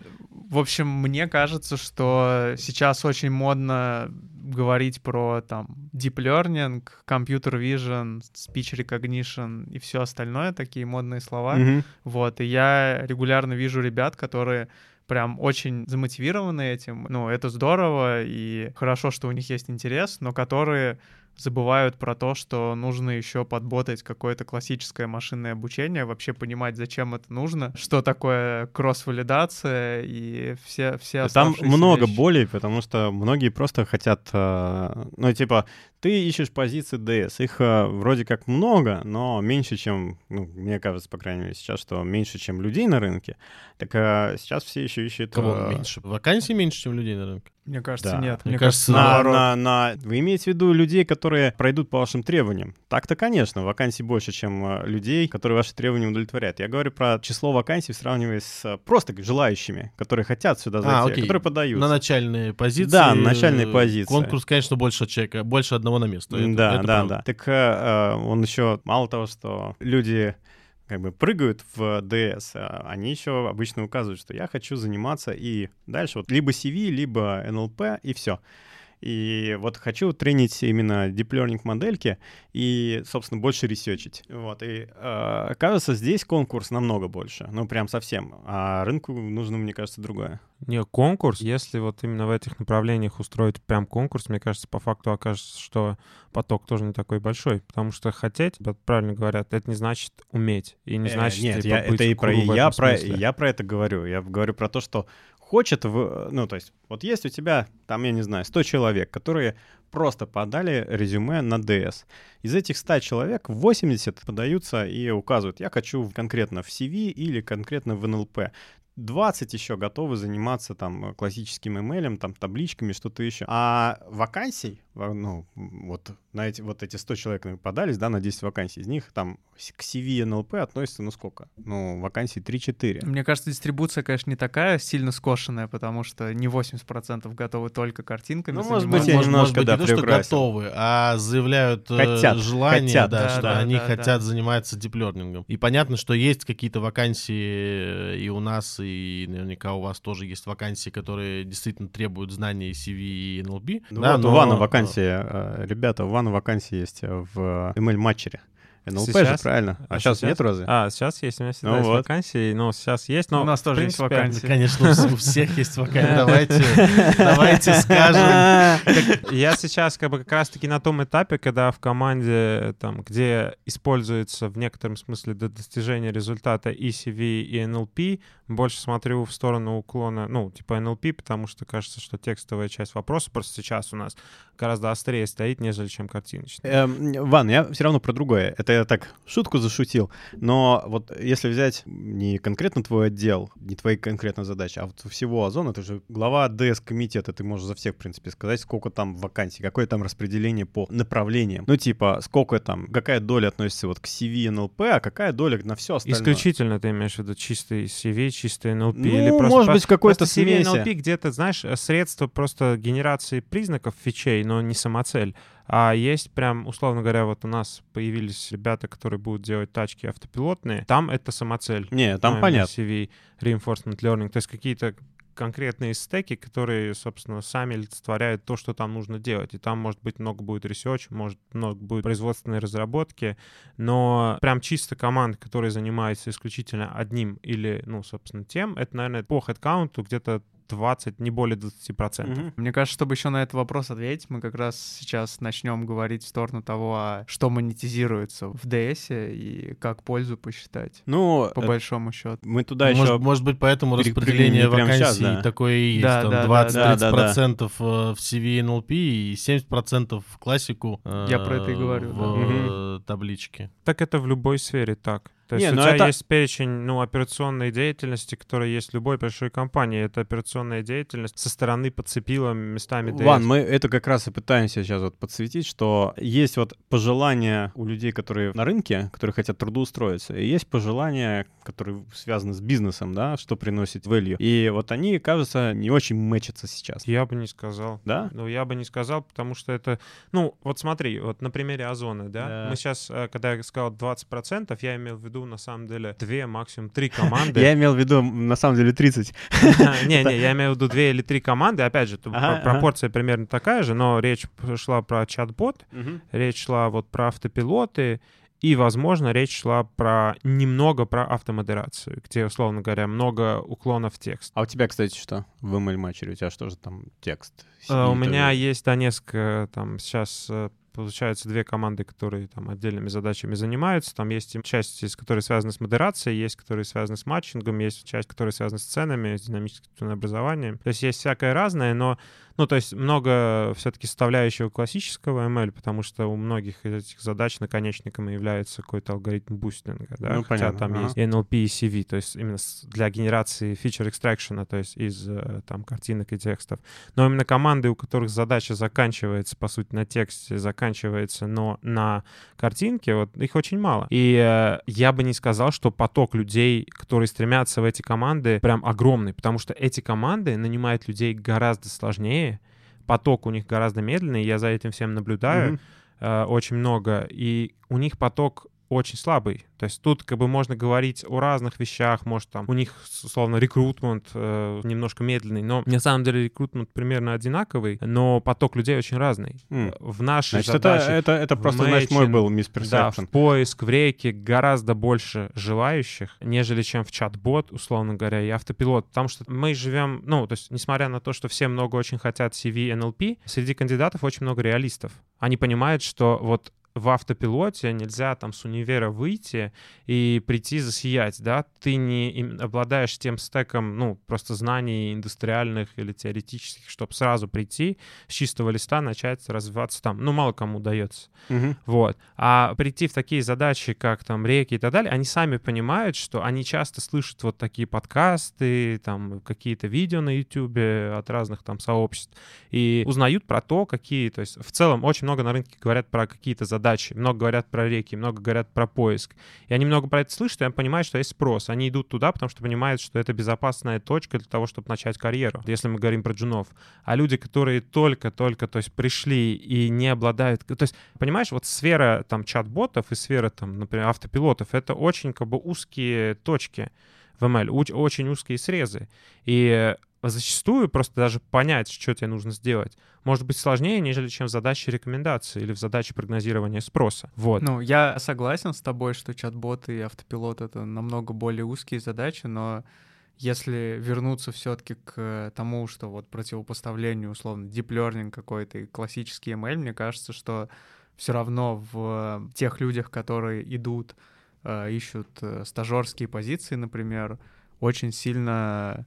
В общем, мне кажется, что сейчас очень модно говорить про там deep learning, computer vision, speech recognition и все остальное, такие модные слова.
Мгм.
Вот, и я регулярно вижу ребят, которые прям очень замотивированы этим. Ну, это здорово, и хорошо, что у них есть интерес, но которые забывают про то, что нужно еще подботать какое-то классическое машинное обучение, вообще понимать, зачем это нужно, что такое кросс-валидация и все, все
Там много
вещи.
болей, потому что многие просто хотят, э, ну, типа, ты ищешь позиции DS, их э, вроде как много, но меньше, чем, ну, мне кажется, по крайней мере, сейчас, что меньше, чем людей на рынке, так э, сейчас все еще ищут...
Кого
э,
меньше? Вакансий меньше, чем людей на рынке?
Мне кажется,
Да.
нет.
Мне
Мне,
кажется,
На,
наоборот.
на, на... Вы имеете в виду людей, которые пройдут по вашим требованиям? Так-то, конечно, вакансий больше, чем э, людей, которые ваши требования удовлетворяют. Я говорю про число вакансий, сравнивая с э, просто желающими, которые хотят сюда зайти,
А,
а
окей.
которые подаются.
На начальные позиции.
Да, на начальные позиции.
Конкурс, конечно, больше человека, больше одного на место. Это-
да,
это
да,
правда.
да. Так э, э, он еще, мало того, что люди как бы прыгают в DS, а они еще обычно указывают, что я хочу заниматься и дальше вот либо CV, либо NLP, и все. И вот хочу тренить именно deep learning модельки и, собственно, больше ресерчить. Вот, и э, кажется, здесь конкурс намного больше, ну прям совсем, а рынку нужно, мне кажется, другое.
Не, конкурс, если вот именно в этих направлениях устроить прям конкурс, мне кажется, по факту окажется, что поток тоже не такой большой, потому что хотеть, правильно говорят, это не значит уметь, и не
Э,
значит,
Нет,
типа,
я,
быть
это и про, я, про, я про это говорю. Я говорю про то, что хочет, в, ну, то есть, вот есть у тебя, там, я не знаю, 100 человек, которые просто подали резюме на DS. Из этих 100 человек 80 подаются и указывают, я хочу конкретно в CV или конкретно в NLP. 20 еще готовы заниматься там классическим email, там табличками, что-то еще. А вакансий, ну, вот на эти, вот эти 100 человек подались, да, на 10 вакансий, из них там к CV и NLP относится, ну, сколько? Ну, вакансий 3-4.
Мне кажется, дистрибуция, конечно, не такая сильно скошенная, потому что не 80% готовы только картинками
Ну, может быть, я
может,
немножко,
может быть,
да,
не то, что готовы, а заявляют э,
Хотят,
желание,
хотят,
да,
да,
что
да,
они
да,
хотят
да.
заниматься диплернингом. И понятно, что есть какие-то вакансии э, и у нас, и наверняка у вас тоже есть вакансии, которые действительно требуют знаний CV и NLP.
Ну,
да,
вот
но-
у Вана вакансия, э, ребята, у Вана вакансия есть в ML-матчере. NLP же,
Сейчас?
правильно? А,
А
сейчас,
сейчас?
нет разве?
А, сейчас есть, у меня всегда
Ну
есть
вот.
вакансии, но сейчас есть, но...
У нас
в
тоже есть
принципе,
Ну,
вакансии.
Конечно, у всех есть вакансии. Давайте, давайте скажем. <laughs>
Я сейчас как бы как раз-таки на том этапе, когда в команде, там, где используется в некотором смысле для достижения результата и CV, и NLP, больше смотрю в сторону уклона, ну, типа NLP, потому что кажется, что текстовая часть вопроса просто сейчас у нас гораздо острее стоит, нежели чем картиночная.
Эм, Ван, я все равно про другое. Это я так шутку зашутил. Но вот если взять не конкретно твой отдел, не твои конкретно задачи, а вот всего Озона, ты же глава ДС-комитета, ты можешь за всех, в принципе, сказать, сколько там вакансий, какое там распределение по направлениям. Ну, типа, сколько там, какая доля относится вот к CV НЛП, а какая доля на все остальное.
Исключительно ты имеешь в виду чистый CV, чистый NLP?
Ну,
или просто,
может быть, в какой-то смеси.
NLP где-то, знаешь, э, средство просто генерации признаков фичей, но не самоцель. А есть прям, условно говоря, вот у нас появились ребята, которые будут делать тачки автопилотные. Там это самоцель.
Не, там
Ну,
понятно.
CV, reinforcement learning. То есть какие-то конкретные стеки, которые, собственно, сами олицетворяют то, что там нужно делать. И там, может быть, много будет research, может, много будет производственной разработки, но прям чисто команд, которые занимаются исключительно одним или, ну, собственно, тем, это, наверное, по хедкаунту где-то 20, не более 20%.
Мгм.
Мне кажется, чтобы еще на этот вопрос ответить, мы как раз сейчас начнем говорить в сторону того, а что монетизируется в DS и как пользу посчитать,
Ну,
по
э,
большому счету.
мы туда
может,
еще...
может быть, поэтому распределение вакансий
щас, да.
такое и есть.
Да,
там
да, да,
20-30% э, в CV NLP и 70% в классику э,
Я про это и говорю,
в
да.
э, табличке.
Так это в любой сфере так. То есть
Не,
у
ну
тебя
это-
есть перечень ну, операционной деятельности, которая есть в любой большой компании. Это операционная деятельность со стороны подцепила местами DS.
Ван, мы это как раз и пытаемся сейчас вот подсветить, что есть вот пожелания у людей, которые на рынке, которые хотят трудоустроиться, и есть пожелания, которые связаны с бизнесом, да, что приносит value. И вот они, кажется, не очень мэчатся сейчас.
Я бы не сказал.
Да?
Ну, я бы не сказал, потому что это... Ну, вот смотри, вот на примере Озона, да?
Да.
Мы сейчас, э, когда я сказал 20%, я имел в виду, на самом деле, две, максимум три команды. <laughs>
Я имел в виду, на самом деле, 30. <laughs>
Не-не, я имею в виду две или три команды. Опять же, пропорция примерно такая же, но речь шла про чат-бот, речь шла вот про автопилоты, и, возможно, речь шла про немного про автомодерацию, где, условно говоря, много уклонов в текст.
А у тебя, кстати, что в ML матчере? У тебя что же там текст?
Э, У меня
э,
есть да, несколько, там, сейчас получается две команды, которые там отдельными задачами занимаются. Там есть часть, из которой связаны с модерацией, есть, которые связаны с матчингом, есть часть, которая связана с ценами, с динамическим образованием. То есть есть всякое разное, но ну, то есть много все-таки составляющего классического ML, потому что у многих из этих задач наконечником является какой-то алгоритм бустинга, да,
Ну,
хотя
понятно,
там
ага.
есть NLP и CV, то есть именно для генерации feature extraction, то есть из э, там картинок и текстов. Но именно команды, у которых задача заканчивается, по сути, на тексте, заканчивается, но на картинке, вот их очень мало. И э, я бы не сказал, что поток людей, которые стремятся в эти команды, прям огромный, потому что эти команды нанимают людей гораздо сложнее, поток у них гораздо медленный, я за этим всем наблюдаю
Мгм.
э, очень много, и у них поток очень слабый. То есть тут как бы можно говорить о разных вещах, может там у них условно рекрутмент э, немножко медленный, но на самом деле рекрутмент примерно одинаковый, но поток людей очень разный.
М.
В нашей
Значит, это,
задаче
это, это
в
просто, значит, мой
matching,
был
да, в
мисперсепшн.
поиск, в рейке гораздо больше желающих, нежели чем в чат-бот, условно говоря, и автопилот. Потому что мы живем, ну, то есть, несмотря на то, что все много очень хотят CV, NLP, среди кандидатов очень много реалистов. Они понимают, что вот в автопилоте нельзя там с универа выйти и прийти засиять, да, ты не обладаешь тем стеком, ну, просто знаний индустриальных или теоретических, чтобы сразу прийти с чистого листа начать развиваться там. Ну, мало кому удается.
Мгм.
Вот. А прийти в такие задачи, как там реки и так далее, они сами понимают, что они часто слышат вот такие подкасты, там какие-то видео на YouTube от разных там сообществ и узнают про то, какие, то есть в целом очень много на рынке говорят про какие-то задачи, много говорят про реки, много говорят про поиск. И они много про это слышат, и они понимают, что есть спрос. Они идут туда, потому что понимают, что это безопасная точка для того, чтобы начать карьеру, если мы говорим про джунов. А люди, которые только-только, то есть пришли и не обладают... То есть, понимаешь, вот сфера там чат-ботов и сфера там, например, автопилотов, это очень как бы узкие точки в ML, очень узкие срезы. И зачастую просто даже понять, что тебе нужно сделать, может быть сложнее, нежели чем в задаче рекомендации или в задаче прогнозирования спроса. Вот.
Ну, я согласен с тобой, что чат-боты и автопилот — это намного более узкие задачи, но если вернуться все-таки к тому, что вот противопоставлению, условно, deep learning какой-то и классический ML, мне кажется, что все равно в тех людях, которые идут, э, ищут э, стажерские позиции, например, очень сильно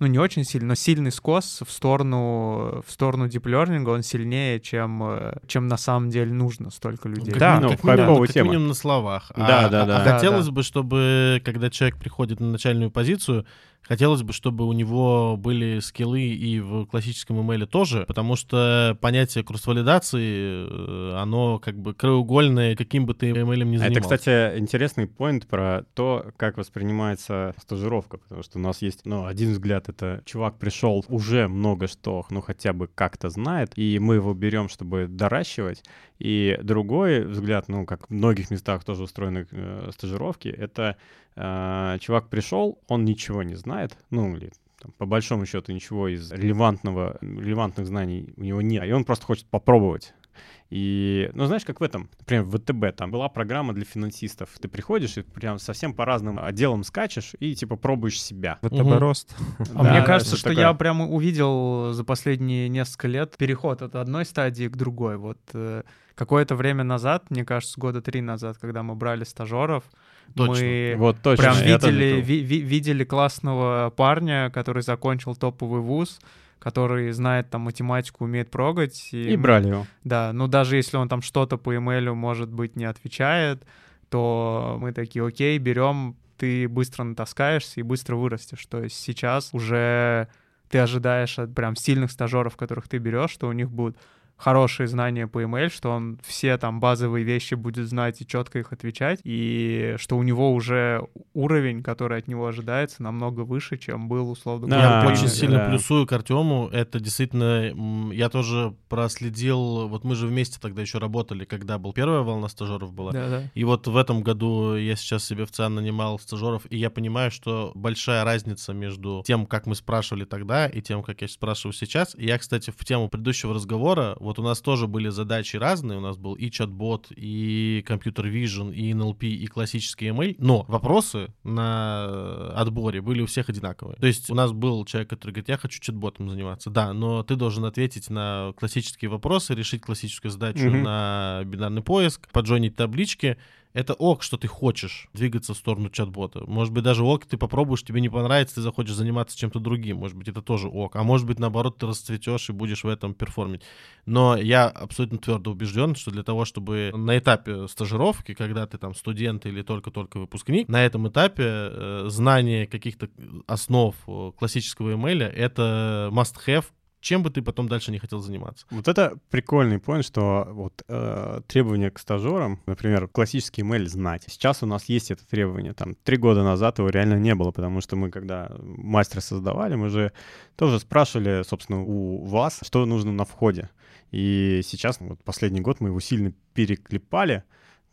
ну, не очень сильно, но сильный скос в сторону, в сторону deep learning, он сильнее, чем, э, чем на самом деле нужно столько людей.
Как
Да,
ну,
как минимум-
хайповая
как
тема.
минимум на словах. А-
Да, да,
а-
да.
а
Да,
хотелось
да.
бы, чтобы, когда человек приходит на начальную позицию, хотелось бы, чтобы у него были скиллы и в классическом email тоже, потому что понятие кросс-валидации, э, оно как бы краеугольное, каким бы ты email не
А
занимался.
Это, кстати, интересный поинт про то, как воспринимается стажировка, потому что у нас есть, ну, один взгляд, это чувак пришел, уже много что, ну, хотя бы как-то знает, и мы его берем, чтобы доращивать, и другой взгляд, ну, как в многих местах тоже устроены э, стажировки, это э, чувак пришел, он ничего не знает, ну, или там, по большому счету ничего из релевантного, релевантных знаний у него нет, и он просто хочет попробовать. И, ну, знаешь, как в этом, например, в ВТБ, там была программа для финансистов. Ты приходишь и прям совсем по разным отделам скачешь и, типа, пробуешь себя.
ВТБ
Мгм.
рост.
А
Да,
мне кажется, что
такое.
я прям увидел за последние несколько лет переход от одной стадии к другой. Вот э, какое-то время назад, мне кажется, года три назад, когда мы брали стажеров,
Точно.
мы
Вот точно.
прям видели,
видел.
ви- ви- видели классного парня, который закончил топовый вуз, который знает там математику, умеет прогать.
И
мы-
брали его.
Да, ну даже если он там что-то по имейлю, может быть, не отвечает, то мы такие, окей, берем, ты быстро натаскаешься и быстро вырастешь. То есть сейчас уже ты ожидаешь от прям сильных стажеров, которых ты берешь, что у них будут хорошие знания по email, что он все там базовые вещи будет знать и четко их отвечать, и что у него уже уровень, который от него ожидается, намного выше, чем был условно.
Да,
Я очень сильно
да.
плюсую к Артему. Это действительно... Я тоже проследил... Вот мы же вместе тогда еще работали, когда был первая волна стажеров была.
Да-да.
И вот в этом году я сейчас себе в ЦИАН нанимал стажеров, и я понимаю, что большая разница между тем, как мы спрашивали тогда, и тем, как я спрашиваю сейчас. И я, кстати, в тему предыдущего разговора, вот у нас тоже были задачи разные, у нас был и чат-бот, и компьютер vision, и NLP, и классический email, но вопросы на отборе были у всех одинаковые. То есть у нас был человек, который говорит, я хочу чат-ботом заниматься. Да, но ты должен ответить на классические вопросы, решить классическую задачу
Мгм.
на бинарный поиск, поджонить таблички. Это ок, что ты хочешь двигаться в сторону чат-бота. Может быть, даже ок, ты попробуешь, тебе не понравится, ты захочешь заниматься чем-то другим. Может быть, это тоже ок. А может быть, наоборот, ты расцветешь и будешь в этом перформить. Но я абсолютно твердо убежден, что для того, чтобы на этапе стажировки, когда ты там студент или только-только выпускник, на этом этапе э, знание каких-то основ э, классического имейля — это must-have, чем бы ты потом дальше не хотел заниматься.
Вот это прикольный поинт, что вот э, требования к стажерам, например, классический email знать. Сейчас у нас есть это требование. Там три года назад его реально не было, потому что мы, когда мастер создавали, мы же тоже спрашивали, собственно, у вас, что нужно на входе. И сейчас, вот последний год мы его сильно переклепали,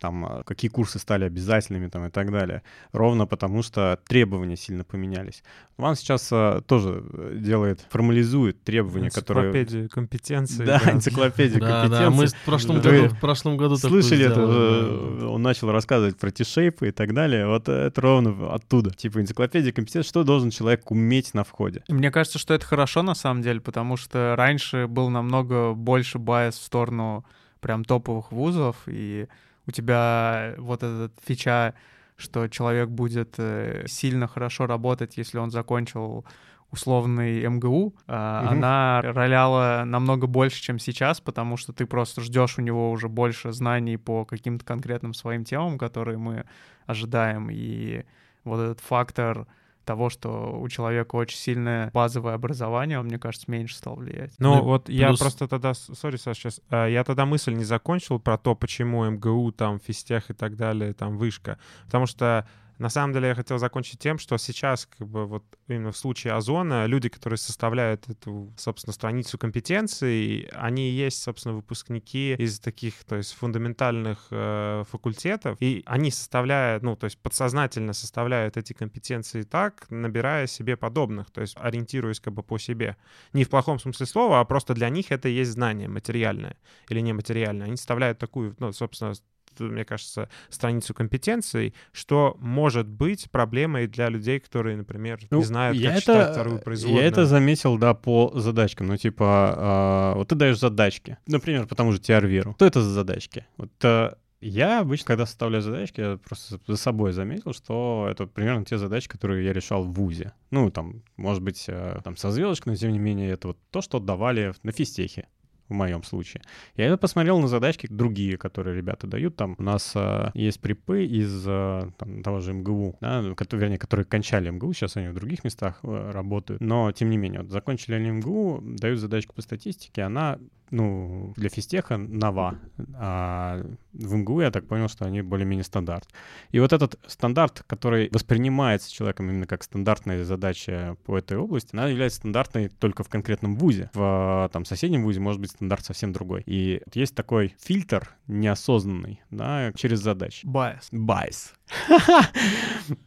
там, а, какие курсы стали обязательными там, и так далее, ровно потому что требования сильно поменялись. Ван сейчас а, тоже э, делает, формализует требования, которые...
Энциклопедию компетенции.
Да, <laughs> энциклопедия
Да,
компетенций.
да, мы в прошлом году, в прошлом году
Слышали это?
да.
Он начал рассказывать про T-шейпы и так далее. Вот это ровно оттуда. Типа энциклопедия компетенций, что должен человек уметь на входе.
Мне кажется, что это хорошо на самом деле, потому что раньше был намного больше байс в сторону прям топовых вузов, и у тебя вот этот фича, что человек будет э, сильно хорошо работать, если он закончил условный МГУ,
Мгм.
она роляла намного больше, чем сейчас, потому что ты просто ждешь у него уже больше знаний по каким-то конкретным своим темам, которые мы ожидаем, и вот этот фактор того, что у человека очень сильное базовое образование, он, мне кажется, меньше стал влиять.
Ну,
Ну,
вот я
плюс-
просто тогда, сори, Саш, сейчас, я тогда мысль не закончил про то, почему МГУ, там, физтех и так далее, там, вышка. Потому что на самом деле я хотел закончить тем, что сейчас, как бы, вот именно в случае Озона, люди, которые составляют эту, собственно, страницу компетенций, они и есть, собственно, выпускники из таких, то есть, фундаментальных э, факультетов, и они составляют, ну, то есть, подсознательно составляют эти компетенции так, набирая себе подобных, то есть, ориентируясь как бы по себе не в плохом смысле слова, а просто для них это и есть знание материальное или нематериальное. Они составляют такую, ну, собственно, мне кажется, страницу компетенций, что может быть проблемой для людей, которые, например, не
Ну,
знают,
я
как
это-
читать вторую производную.
Я это заметил, да, по задачкам. Ну, типа, а, вот ты даешь задачки. Например, по тому же TR-веру. Что это за задачки? Вот а, я обычно, когда составляю задачки, я просто за собой заметил, что это примерно те задачи, которые я решал в ВУЗе. Ну, там, может быть, а, там со звездочкой, но тем не менее, это вот то, что давали на физтехе в моем случае. Я это посмотрел на задачки другие, которые ребята дают. Там у нас а, есть припы из а, там, того же МГУ, да, вернее, которые кончали МГУ, сейчас они в других местах а, работают. Но, тем не менее, вот закончили они МГУ, дают задачку по статистике, она ну, для физтеха нова. А в МГУ я так понял, что они более-менее стандарт. И вот этот стандарт, который воспринимается человеком именно как стандартная задача по этой области, она является стандартной только в конкретном вузе. В там, соседнем вузе может быть стандарт совсем другой. И вот есть такой фильтр неосознанный да, через задачи. Bias. Bias.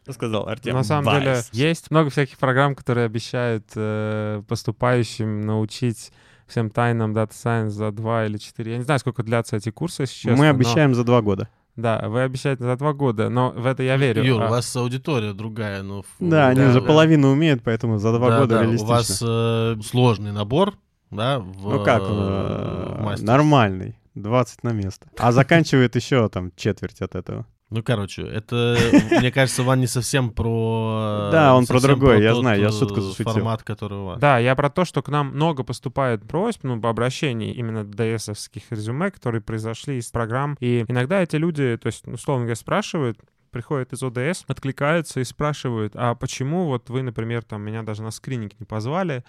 Сказал Артем?
На самом деле есть много всяких программ, которые обещают э, поступающим научить всем тайнам Data Science за два или четыре. Я не знаю, сколько длятся эти курсы, если честно.
Мы
но-
обещаем за два года.
Да, вы обещаете за два года, но в это я верю.
Юр,
А-
у вас аудитория другая. Ну, ф-
Да, они
да,
уже
да.
половину умеют, поэтому за два
Да,
года
да,
реалистично.
У вас э, сложный набор, да? В,
Ну как,
э,
э,
в мастерс.
нормальный. 20 на место. А заканчивает еще там четверть от этого.
Ну, короче, это, мне кажется, Ван не совсем про...
Да, он про другое, я знаю, я
э,
шутку зашутил.
Формат, который у вас.
Да, я про то, что к нам много поступает просьб, ну, по обращений именно ds-овских резюме, которые произошли из программ. И иногда эти люди, то есть, условно говоря, спрашивают, приходят из ОДС, откликаются и спрашивают, а почему вот вы, например, там, меня даже на скрининг не позвали,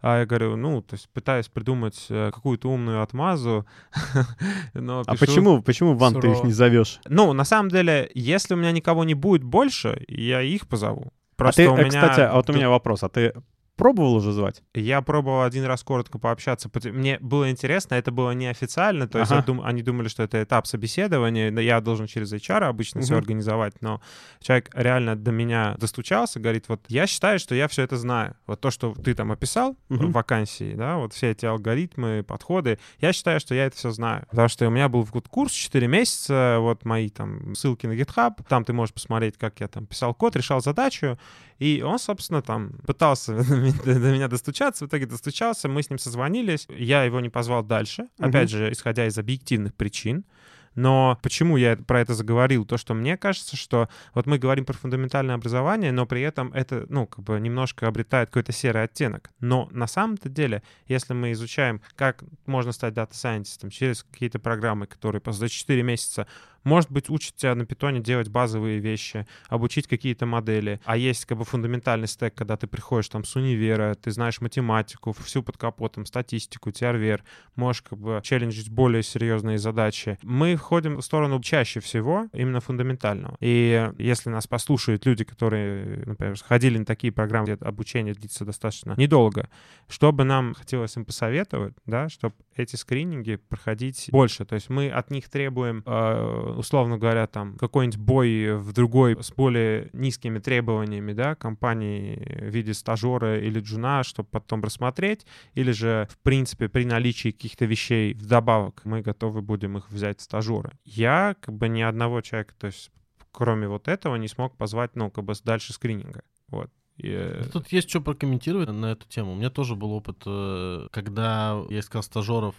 а я говорю, ну, то есть пытаюсь придумать э, какую-то умную отмазу, <laughs> но
А почему, почему, Ван, ты их не зовешь?
Ну, на самом деле, если у меня никого не будет больше, я их позову.
А
Просто
ты,
у
э,
меня...
кстати, а вот у меня вопрос. А ты пробовал уже звать?
Я пробовал один раз коротко пообщаться. Мне было интересно, это было неофициально, то есть
Ага.
я дум- они думали, что это этап собеседования, я должен через HR обычно все
Мгм.
организовать, но человек реально до меня достучался, говорит, вот я считаю, что я все это знаю. Вот то, что ты там описал
Мгм.
в вакансии, да, вот все эти алгоритмы, подходы, я считаю, что я это все знаю. Потому что у меня был курс 4 месяца, вот мои там ссылки на GitHub, там ты можешь посмотреть, как я там писал код, решал задачу, и он, собственно, там пытался <laughs> до меня достучаться, в итоге достучался, мы с ним созвонились, я его не позвал дальше, опять же, исходя из объективных причин. Но почему я про это заговорил? То, что мне кажется, что вот мы говорим про фундаментальное образование, но при этом это, ну, как бы немножко обретает какой-то серый оттенок. Но на самом-то деле, если мы изучаем, как можно стать дата-сайентистом через какие-то программы, которые за 4 месяца может быть, учат тебя на питоне делать базовые вещи, обучить какие-то модели. А есть как бы фундаментальный стек, когда ты приходишь там с универа, ты знаешь математику, всю под капотом, статистику, TRVR, можешь как бы челленджить более серьезные задачи. Мы входим в сторону чаще всего именно фундаментального. И если нас послушают люди, которые, например, ходили на такие программы, где обучение длится достаточно недолго, что бы нам хотелось им посоветовать, да, чтобы эти скрининги проходить больше. То есть мы от них требуем, э, условно говоря, там какой-нибудь бой в другой с более низкими требованиями, да, компании в виде стажера или джуна, чтобы потом рассмотреть, или же, в принципе, при наличии каких-то вещей вдобавок мы готовы будем их взять стажеры. Я как бы ни одного человека, то есть кроме вот этого, не смог позвать, ну, как бы дальше скрининга. Вот. И, э,
Тут есть что прокомментировать на эту тему. У меня тоже был опыт, э, когда я искал стажеров,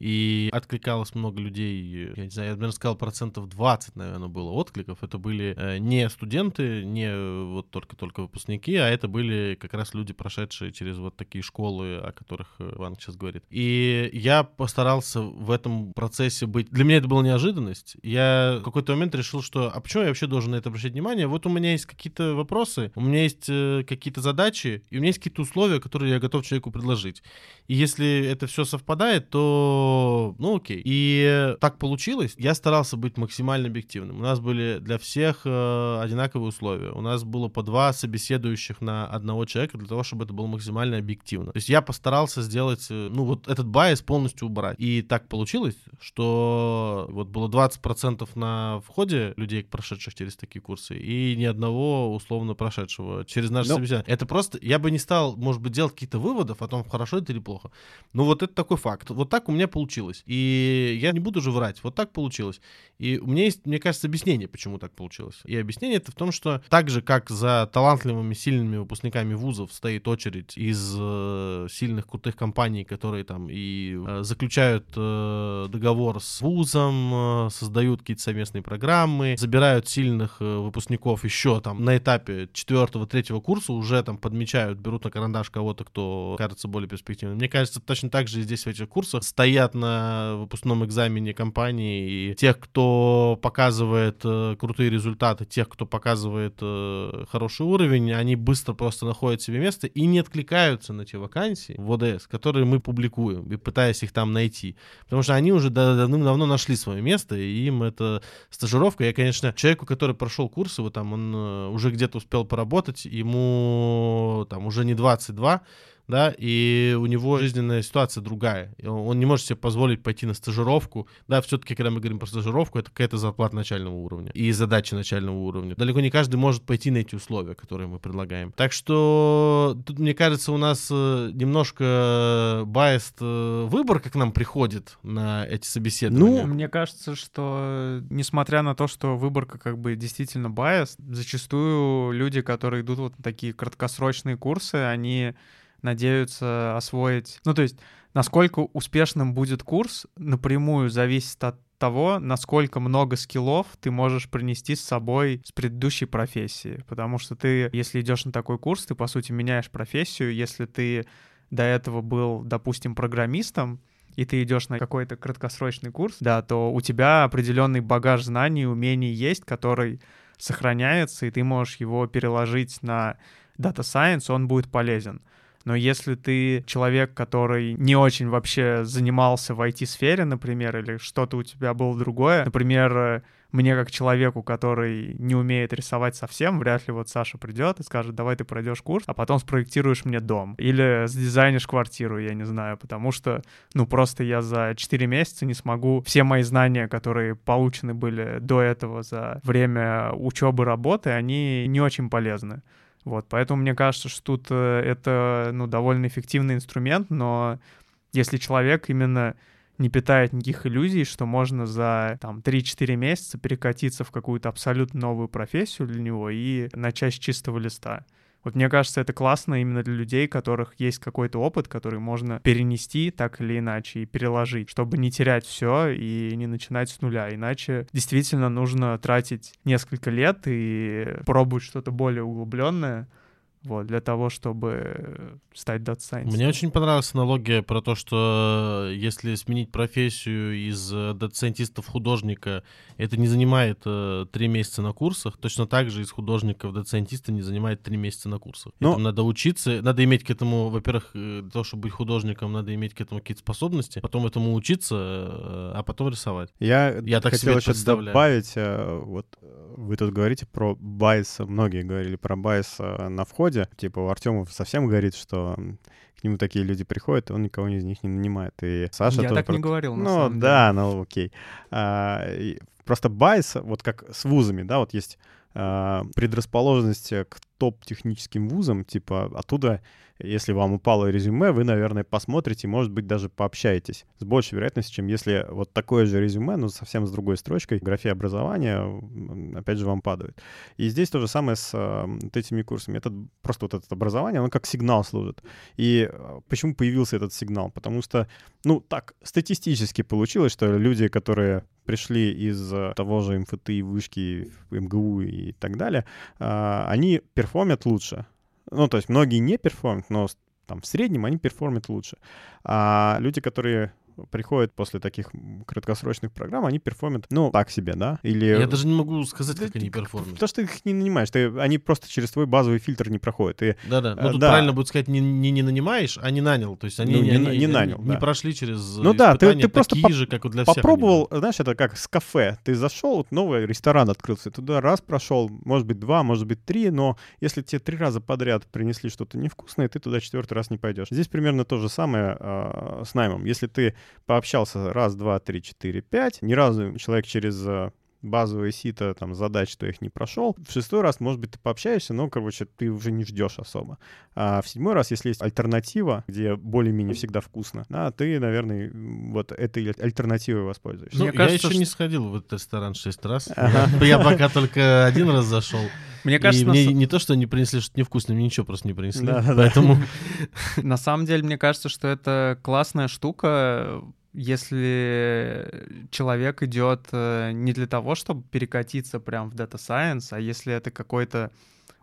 и откликалось много людей, я не знаю, я, наверное, сказал, процентов 20, наверное, было откликов. Это были э, не студенты, не э, вот только-только выпускники, а это были как раз люди, прошедшие через вот такие школы, о которых э, Иван сейчас говорит. И я постарался в этом процессе быть... Для меня это была неожиданность. Я в какой-то момент решил, что а почему я вообще должен на это обращать внимание? Вот у меня есть какие-то вопросы, у меня есть какие-то задачи, и у меня есть какие-то условия, которые я готов человеку предложить. И если это все совпадает, то, ну окей. И так получилось. Я старался быть максимально объективным. У нас были для всех э, одинаковые условия. У нас было по два собеседующих на одного человека для того, чтобы это было максимально объективно. То есть я постарался сделать, э, ну вот этот байс полностью убрать. И так получилось, что вот было 20% на входе людей, прошедших через такие курсы, и ни одного условно прошедшего через наше
Ну,
собеседование. Это просто, я бы не стал, может быть, делать какие-то выводов о том, хорошо это или плохо. Но вот это такой факт. Вот так у меня получилось. И я не буду же врать. Вот так получилось. И у меня есть, мне кажется, объяснение, почему так получилось. И объяснение это в том, что так же, как за талантливыми, сильными выпускниками вузов стоит очередь из э, сильных, крутых компаний, которые там и э, заключают э, договор с вузом, э, создают какие-то совместные программы, забирают сильных э, выпускников еще там на этапе четвертого, третьего курса, уже там подмечают, берут на карандаш кого-то, кто кажется более перспективным. Мне кажется, точно так же здесь в этих курсах стоят на выпускном экзамене компании и тех, кто показывает э, крутые результаты, тех, кто показывает э, хороший уровень, они быстро просто находят себе место и не откликаются на те вакансии в ОДС, которые мы публикуем, и пытаясь их там найти. Потому что они уже да- давным-давно нашли свое место, и им это стажировка. Я, конечно, человеку, который прошел курсы, вот там он э, уже где-то успел поработать, ему там уже не 22, да, и у него жизненная ситуация другая. Он не может себе позволить пойти на стажировку. Да, все-таки, когда мы говорим про стажировку, это какая-то зарплата начального уровня и задачи начального уровня. Далеко не каждый может пойти на эти условия, которые мы предлагаем. Так что тут, мне кажется, у нас э, немножко байст э, выбор, как нам приходит на эти собеседования.
Ну, мне кажется, что несмотря на то, что выборка как бы действительно bias, зачастую люди, которые идут вот на такие краткосрочные курсы, они надеются освоить... Ну, то есть, насколько успешным будет курс, напрямую зависит от того, насколько много скиллов ты можешь принести с собой с предыдущей профессии. Потому что ты, если идешь на такой курс, ты, по сути, меняешь профессию. Если ты до этого был, допустим, программистом, и ты идешь на какой-то краткосрочный курс, да, то у тебя определенный багаж знаний, умений есть, который сохраняется, и ты можешь его переложить на Data Science, он будет полезен. Но если ты человек, который не очень вообще занимался в IT-сфере, например, или что-то у тебя было другое, например, мне как человеку, который не умеет рисовать совсем, вряд ли вот Саша придет и скажет, давай ты пройдешь курс, а потом спроектируешь мне дом. Или сдизайнишь квартиру, я не знаю, потому что, ну, просто я за 4 месяца не смогу все мои знания, которые получены были до этого за время учебы, работы, они не очень полезны. Вот, поэтому мне кажется, что тут э, это, ну, довольно эффективный инструмент, но если человек именно не питает никаких иллюзий, что можно за там 3-4 месяца перекатиться в какую-то абсолютно новую профессию для него и начать с чистого листа. Вот мне кажется, это классно именно для людей, у которых есть какой-то опыт, который можно перенести так или иначе и переложить, чтобы не терять все и не начинать с нуля. Иначе действительно нужно тратить несколько лет и пробовать что-то более углубленное, вот, для того, чтобы стать data science.
Мне очень понравилась аналогия про то, что э, если сменить профессию из э, дата-сайентиста в художника, это не занимает э, три месяца на курсах, точно так же из художника в дата-сайентиста не занимает три месяца на курсах. Но... Этому надо учиться, надо иметь к этому, во-первых, для того, чтобы быть художником, надо иметь к этому какие-то способности, потом этому учиться, а потом рисовать.
Я, Я так хотел еще добавить, вот вы тут говорите про bias, многие говорили про bias на вход, входе. Типа у Артема совсем горит, что к нему такие люди приходят, и он никого из них не нанимает. И Саша
Я
тоже...
так про... не говорил, на
Ну,
самом
да,
деле.
ну, окей. А, просто bias, вот как с вузами, да, вот есть а, предрасположенность к топ-техническим вузам, типа оттуда если вам упало резюме, вы, наверное, посмотрите, может быть, даже пообщаетесь с большей вероятностью, чем если вот такое же резюме, но совсем с другой строчкой, графе образования, опять же, вам падает. И здесь то же самое с э, вот этими курсами. Это просто вот это образование, оно как сигнал служит. И э, почему появился этот сигнал? Потому что, ну, так, статистически получилось, что люди, которые пришли из того же МФТ, вышки, МГУ и так далее, э, они перформят лучше. Ну, то есть многие не перформят, но там в среднем они перформят лучше. А люди, которые приходят после таких краткосрочных программ, они перформят, ну, так себе, да? Или...
Я даже не могу сказать, как они перформят.
Потому что ты их не нанимаешь, ты, они просто через твой базовый фильтр не проходят.
Да-да, ну тут да. правильно будет сказать, не, не, не нанимаешь, а не нанял. То есть они, ну, не, они, не, нанял, они да. не прошли через
Ну да, ты, ты просто
такие же, как и для
попробовал, всех. знаешь, это как с кафе. Ты зашел, новый ресторан открылся, туда раз прошел, может быть, два, может быть, три, но если тебе три раза подряд принесли что-то невкусное, ты туда четвертый раз не пойдешь. Здесь примерно то же самое э, с наймом. Если ты пообщался раз, два, три, четыре, пять. Ни разу человек через э, базовые сито, там, задач, что их не прошел. В шестой раз, может быть, ты пообщаешься, но, короче, ты уже не ждешь особо. А в седьмой раз, если есть альтернатива, где более-менее всегда вкусно, да, ты, наверное, вот этой альтернативой воспользуешься.
Ну, Мне кажется, я еще что... не сходил в этот ресторан шесть раз. Я пока только один раз зашел. Мне кажется, и мне не то, что они принесли что-то невкусное, мне ничего просто не принесли. Да, поэтому... <laughs>
На самом деле, мне кажется, что это классная штука, если человек идет э, не для того, чтобы перекатиться прям в Data Science, а если это какой-то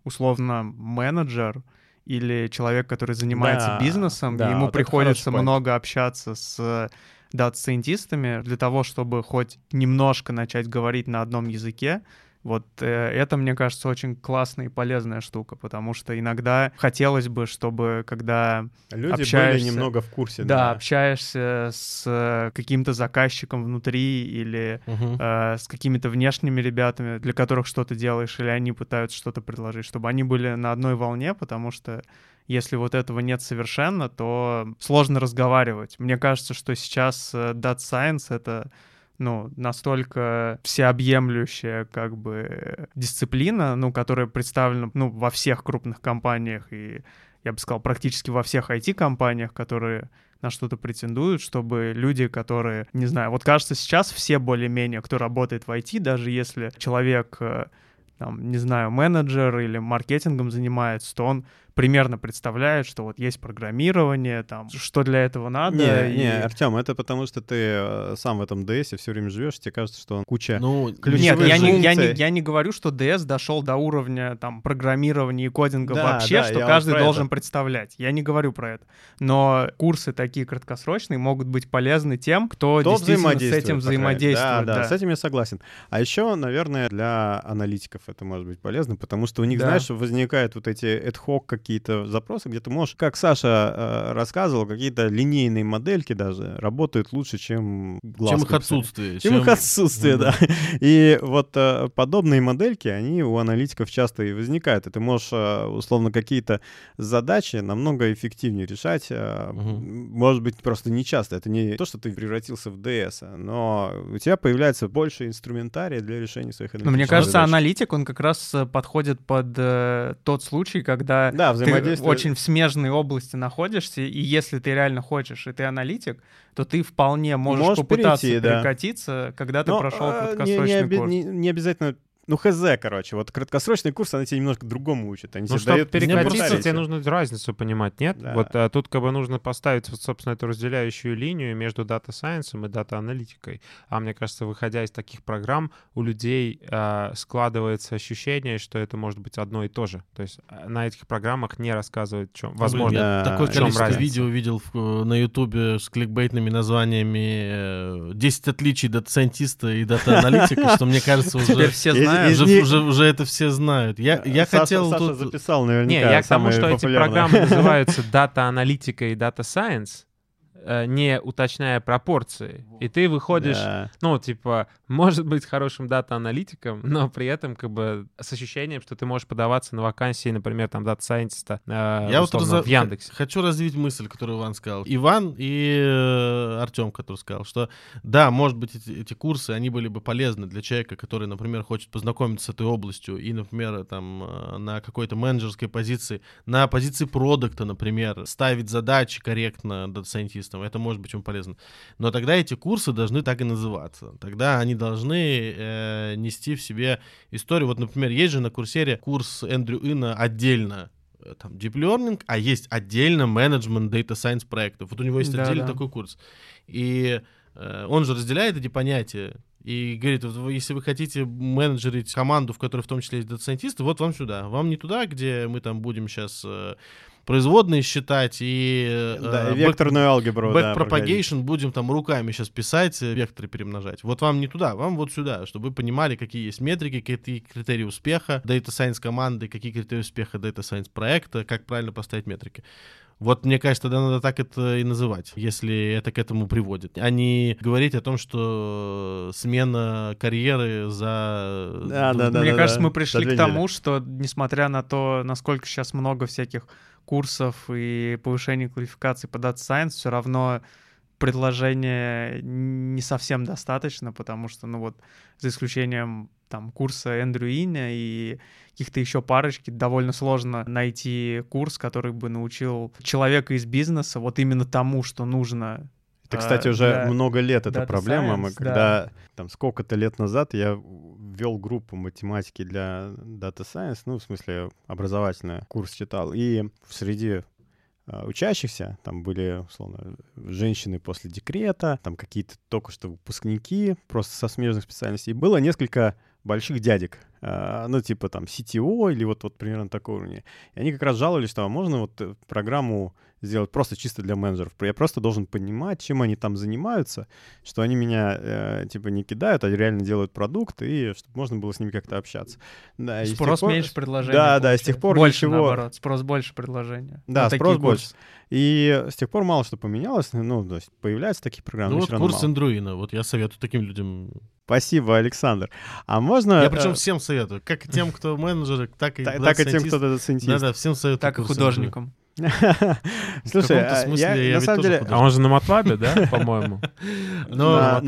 условно менеджер или человек, который занимается да, бизнесом, да, ему вот приходится много общаться с дата-сайентистами для того, чтобы хоть немножко начать говорить на одном языке, вот э, это, мне кажется, очень классная и полезная штука, потому что иногда хотелось бы, чтобы когда
Люди
общаешься,
были немного в курсе.
Да, да. общаешься с каким-то заказчиком внутри или угу. э, с какими-то внешними ребятами, для которых что-то делаешь, или они пытаются что-то предложить, чтобы они были на одной волне, потому что Если вот этого нет совершенно, то сложно разговаривать. Мне кажется, что сейчас э, Data Science — это ну, настолько всеобъемлющая как бы дисциплина, ну, которая представлена, ну, во всех крупных компаниях и, я бы сказал, практически во всех IT-компаниях, которые на что-то претендуют, чтобы люди, которые, не знаю, вот кажется, сейчас все более-менее, кто работает в IT, даже если человек э, там, не знаю, менеджер или маркетингом занимается, то он примерно представляет, что вот есть программирование, там, что для этого надо.
Не,
и...
не, Артем, это потому что ты э, сам в этом DS все время живешь, тебе кажется, что он куча
Ну,
Нет,
ключевых
я не, я, не, я не говорю, что DS дошел до уровня там программирования и кодинга
Да,
вообще,
да,
что каждый должен
это.
представлять. Я не говорю про это. Но курсы такие краткосрочные могут быть полезны тем, кто,
Кто
действительно с этим взаимодействует.
Да, да,
да.
с этим я согласен. А еще, наверное, для аналитиков это может быть полезно, потому что у них,
Да.
знаешь, возникают вот эти ad-hoc какие-то запросы, где ты можешь, как Саша э, рассказывал, какие-то линейные модельки даже работают лучше, чем глазкой
чем их отсутствие.
Чем их отсутствие,
Ну
да. И вот э, подобные модельки, они у аналитиков часто и возникают. И ты можешь, э, условно, какие-то задачи намного эффективнее решать. э,
Мгм.
Может быть, просто не часто. Это не то, что ты превратился в ДС, но у тебя появляется больше инструментария для решения своих
Но мне
аналитических
кажется,
задач.
аналитик, он как раз э, подходит под э, тот случай, когда
Да,
ты очень в смежной области находишься, и если ты реально хочешь, и ты аналитик, то ты вполне можешь,
Можешь
попытаться
перейти, да.
перекатиться, когда ты
Но,
прошел
не-
краткосрочный
не, оби-
курс.
не- не обязательно... Ну, хз, короче. Вот краткосрочный курс, она тебе немножко другому учит. Они
Ну,
тебе
чтобы
дают
перекатиться, тебе нужно разницу понимать, нет?
Да.
Вот а, тут как бы нужно поставить, вот, собственно, эту разделяющую линию между дата-сайенсом и дата-аналитикой. А мне кажется, выходя из таких программ, у людей а, складывается ощущение, что это может быть одно и то же. То есть а, на этих программах не рассказывают, чем,
Блин,
возможно,
я
Да,
такое
в чем
количество
разница?
видео видел в- э, на Ютубе с кликбейтными названиями э, 10 отличий дата-сайентиста и дата-аналитика, что мне кажется, <laughs> уже,
все
Из-
знают.
из-
уже,
них-
уже, уже это все знают. Я, я
Саша-
хотел
Саша
тут...
записал
Не,
наверняка
я к тому, что эти программы <laughs> называются дата-аналитика и дата-сайенс, не уточняя пропорции. И ты выходишь,
Да.
ну, типа, может быть хорошим дата-аналитиком, но при этом как бы с ощущением, что ты можешь подаваться на вакансии, например, там, дата-сайентиста э,
Я вот разо-
в Яндексе.
хочу развить мысль, которую Иван сказал. Иван и э, Артем, который сказал, что да, может быть, эти, эти курсы, они были бы полезны для человека, который, например, хочет познакомиться с этой областью и, например, там э, на какой-то менеджерской позиции, на позиции продукта, например, ставить задачи корректно дата-сайентистам. Это может быть ему полезно. Но тогда эти курсы должны так и называться. Тогда они должны э, нести в себе историю. Вот, например, есть же на Курсере курс Эндрю Ина отдельно э, там Deep Learning, а есть отдельно менеджмент Data Science проектов. Вот у него есть
Да,
отдельный
да.
такой курс. И э, он же разделяет эти понятия и говорит, вот если вы хотите менеджерить команду, в которой в том числе есть дата-сайентисты, вот вам сюда. Вам не туда, где мы там будем сейчас производные считать и... э,
Да, и
бэк-
векторную алгебру. да, проходить.
Backpropagation будем там руками сейчас писать, э, векторы перемножать. Вот вам не туда, вам вот сюда, чтобы вы понимали, какие есть метрики, какие критерии успеха Data Science команды, какие критерии успеха Data Science проекта, как правильно поставить метрики. Вот мне кажется, тогда надо так это и называть, если это к этому приводит. А не говорить о том, что смена карьеры за...
Да, да, да.
Мне кажется, мы
за
пришли к тому, что несмотря на то, насколько сейчас много всяких курсов и повышения квалификации по Data Science, все равно предложения не совсем достаточно, потому что, ну вот, за исключением там курса Эндрю Иня и каких-то еще парочки, довольно сложно найти курс, который бы научил человека из бизнеса вот именно тому, что нужно
Это, кстати,
а,
уже
для
много лет эта проблема. Мы
Science,
когда там сколько-то лет назад я ввел группу математики для Data Science, ну, в смысле, образовательный курс читал, и среди учащихся, там были, условно, женщины после декрета, там какие-то только что выпускники, просто со смежных специальностей. Было несколько больших дядек, а, ну, типа там CTO или вот, вот примерно такого уровня. И они как раз жаловались, что а можно вот э, программу сделать просто чисто для менеджеров. Я просто должен понимать, чем они там занимаются, что они меня э, типа не кидают, а реально делают продукт, и чтобы можно было с ними как-то общаться. Да,
Спрос
пор-
меньше предложения.
Да, да, с тех
получается.
пор
больше
ничего-
наоборот. Спрос больше предложения.
Да,
На
спрос больше.
курсы.
И с тех пор мало что поменялось. Ну, то есть появляются такие программы,
Ну вот курс
мало.
Эндруина, вот я советую таким людям.
Спасибо, Александр. А можно...
Я причем
э,
всем советую, как и тем, кто менеджеры, так и
та- так и тем, кто это сcientist.
Да-да, всем советую.
Так и художникам.
Слушай,
каком-то
а
смысле
я
я
на
ведь
самом
тоже
деле...
художник.
А он же на Матлабе, да, по-моему?
Но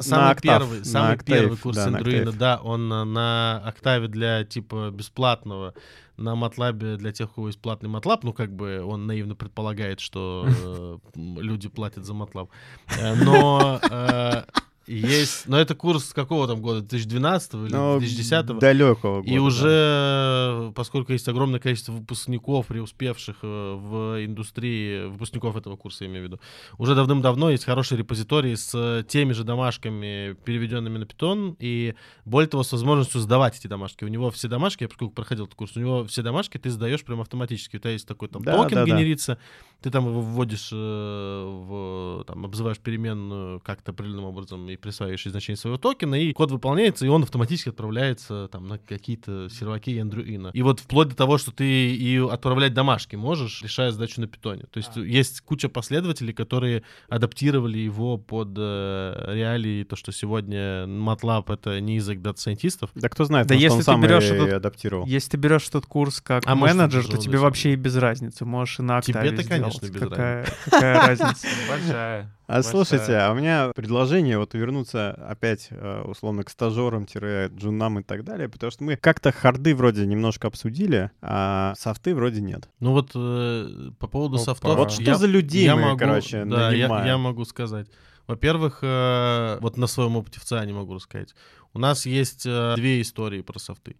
самый первый, самый первый курс Андруина, да, он на, на октаве для типа бесплатного, на Матлабе для тех, у кого есть платный Матлаб, ну как бы он наивно предполагает, что э, <laughs> люди платят за Матлаб. Э, Но э, есть, но это курс какого там года, 2012 или
Ну,
2010?
далекого года.
И
да.
уже, поскольку есть огромное количество выпускников, преуспевших э, в индустрии, выпускников этого курса, я имею в виду, уже давным-давно есть хороший репозиторий с э, теми же домашками, переведенными на питон, и более того, с возможностью сдавать эти домашки. У него все домашки, я поскольку проходил этот курс, у него все домашки ты сдаешь прям автоматически. У тебя есть такой там
Да,
токен
да, да.
генерится, ты там его вводишь, э, в, там, обзываешь переменную как-то определенным образом и присваиваешь значение своего токена, и код выполняется, и он автоматически отправляется там на какие-то серваки Andrew Ng. И вот вплоть до того, что ты и отправлять домашки можешь, решая задачу на питоне. То есть есть куча последователей, которые адаптировали его под э, реалии, то, что сегодня MATLAB — это не язык дата-сайентистов.
Да кто знает,
Да
может,
если
он
ты
сам
берешь
и
этот-
адаптировал.
Если ты берешь этот курс как
А
менеджер, то тебе вообще и без разницы. Можешь и на октаве
Тебе-то, конечно,
сделать.
без
какая, какая <laughs> разница?
Большая.
А слушайте, а у меня предложение вот вернуться опять э, условно к стажерам, джунам и так далее, потому что мы как-то харды вроде немножко обсудили, а софты вроде нет.
Ну вот э, по поводу
Опа.
софтов...
Вот что
я-
за людей
я
мы,
могу,
короче,
да, я,
нанимаем?
я могу сказать. Во-первых, э, вот на своем опыте в ЦИАНе могу рассказать. У нас есть э, две истории про софты.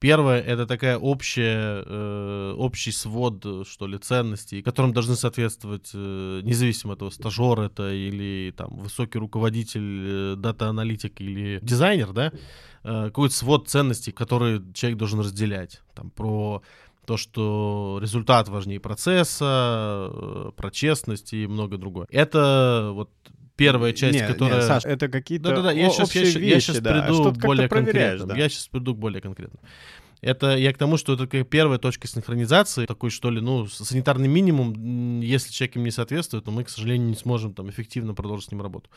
Первая — это такая общая, э, общий свод, э, что ли, ценностей, которым должны соответствовать, э, независимо от того, стажер это или там высокий руководитель, э, дата-аналитик или дизайнер, да, э, какой-то свод ценностей, которые человек должен разделять. Там про то, что результат важнее процесса, э, про честность и много другое. Это вот первая часть,
Не, не,
которая...
Саш, это какие-то
Да-да-да, я
о-
сейчас,
общие
я, щас- я
вещи,
щас
да.
приду более конкретно.
да.
Я сейчас приду к более конкретно. Это я к тому, что это первая точка синхронизации, такой, что ли, ну, санитарный минимум, если человек им не соответствует, то мы, к сожалению, не сможем там эффективно продолжить с ним работу.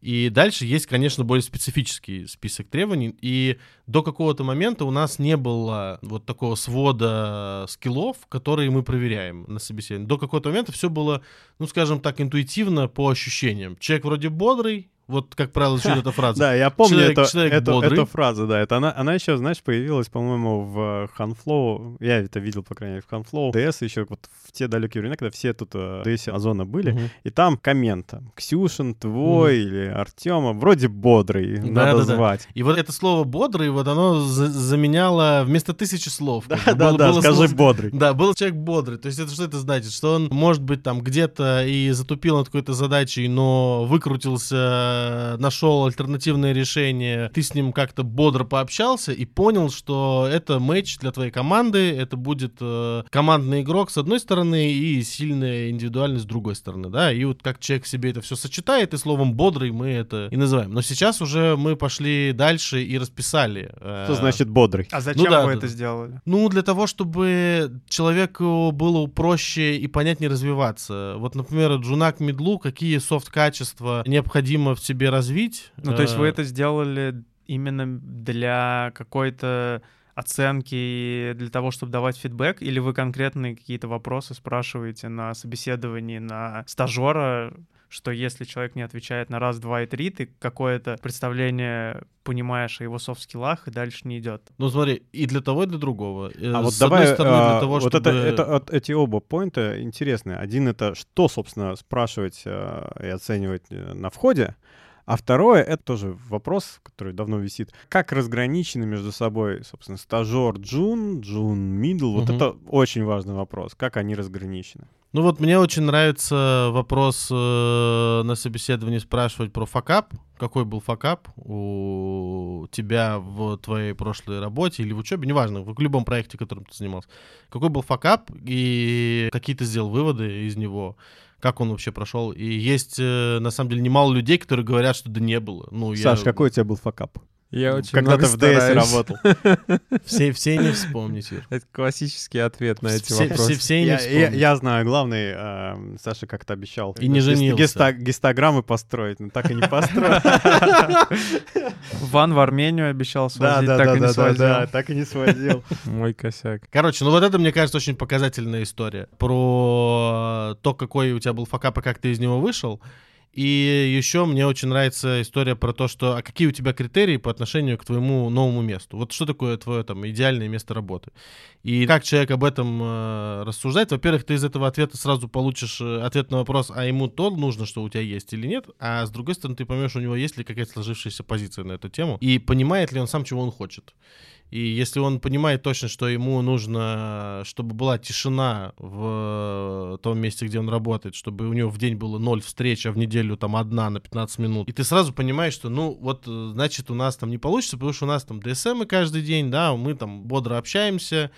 И дальше есть, конечно, более специфический список требований, и до какого-то момента у нас не было вот такого свода скиллов, которые мы проверяем на собеседовании. До какого-то момента все было, ну, скажем так, интуитивно по ощущениям. Человек вроде бодрый, вот, как правило, звучит эта фраза.
Да, я помню
Человек-
эту,
человек бодрый.
эту фразу, да. Это она, она еще, знаешь, появилась, по-моему, в Huntflow. Я это видел, по крайней мере, в Huntflow. DS еще вот в те далекие времена, когда все тут э, в DS Озона были. И там коммент, там, Ксюшин, твой или Артема, вроде бодрый,
Да,
надо
да, да.
звать.
И вот это слово «бодрый», вот оно за- заменяло вместо тысячи слов.
Да,
как
да,
было-
да,
было
скажи
слово-
бодрый.
Да, был человек бодрый. То есть это что это значит? Что он, может быть, там где-то и затупил над какой-то задачей, но выкрутился, нашел альтернативное решение, ты с ним как-то бодро пообщался и понял, что это матч для твоей команды, это будет э, командный игрок с одной стороны и сильная индивидуальность с другой стороны, да, и вот как человек себе это все сочетает, и словом бодрый мы это и называем. Но сейчас уже мы пошли дальше и расписали. э,
Что значит бодрый?
А зачем
да,
вы
да,
это
да.
сделали?
ну, для того, чтобы человеку было проще и понятнее развиваться. Вот, например, Джуна к мидлу, какие софт-качества необходимо в себе развить.
Ну, то есть вы
Э,
это сделали именно для какой-то оценки, для того, чтобы давать фидбэк, или вы конкретные какие-то вопросы спрашиваете на собеседовании на стажера, что если человек не отвечает на раз, два и три, ты какое-то представление понимаешь о его софт-скиллах и дальше не идет.
Ну, смотри, и для того, и для другого. Э,
А вот
С
давай,
одной стороны, для
а,
того,
вот
чтобы...
это, это, вот эти оба поинта интересные. Один это что, собственно, спрашивать э, и оценивать э, на входе, а второе, это тоже вопрос, который давно висит. Как разграничены между собой, собственно, стажер джун, джун мидл? Вот это очень важный вопрос. Как они разграничены?
Ну вот мне очень нравится вопрос э, на собеседовании спрашивать про факап. Какой был факап у тебя в твоей прошлой работе или в учебе, неважно, в любом проекте, которым ты занимался. Какой был факап и какие ты сделал выводы из него, как он вообще прошел. И есть, э, на самом деле, немало людей, которые говорят, что да не было. Ну, я-
Саш, какой у тебя был факап?
Я очень
когда-то в
стараюсь.
работал. <laughs>
Все, все не вспомнить, Юр.
Это классический ответ на эти
Все,
вопросы.
все, все не
Я, я-
вспомнить.
я знаю, главный, э, Саша как-то обещал.
И не женился.
гиста- гистограммы построить, но так и не построил. <laughs>
Ван в Армению обещал
Да,
свозить,
да,
так
да,
и не
да, да,
свозил.
да, так и не свозил. <laughs>
Мой косяк.
Короче, ну вот это, мне кажется, очень показательная история. Про то, какой у тебя был факап и как ты из него вышел. И еще мне очень нравится история про то, что а какие у тебя критерии по отношению к твоему новому месту. Вот что такое твое там идеальное место работы. И как человек об этом э, рассуждает. Во-первых, ты из этого ответа сразу получишь э, ответ на вопрос, а ему то нужно, что у тебя есть или нет. А с другой стороны, ты поймешь, у него есть ли какая-то сложившаяся позиция на эту тему. И понимает ли он сам, чего он хочет. И если он понимает точно, что ему нужно, чтобы была тишина в том месте, где он работает, чтобы у него в день было ноль встреч, а в неделю там одна на 15 минут, и ты сразу понимаешь, что, ну, вот, э, значит, у нас там не получится, потому что у нас там ДСМ каждый день, да, мы там бодро общаемся,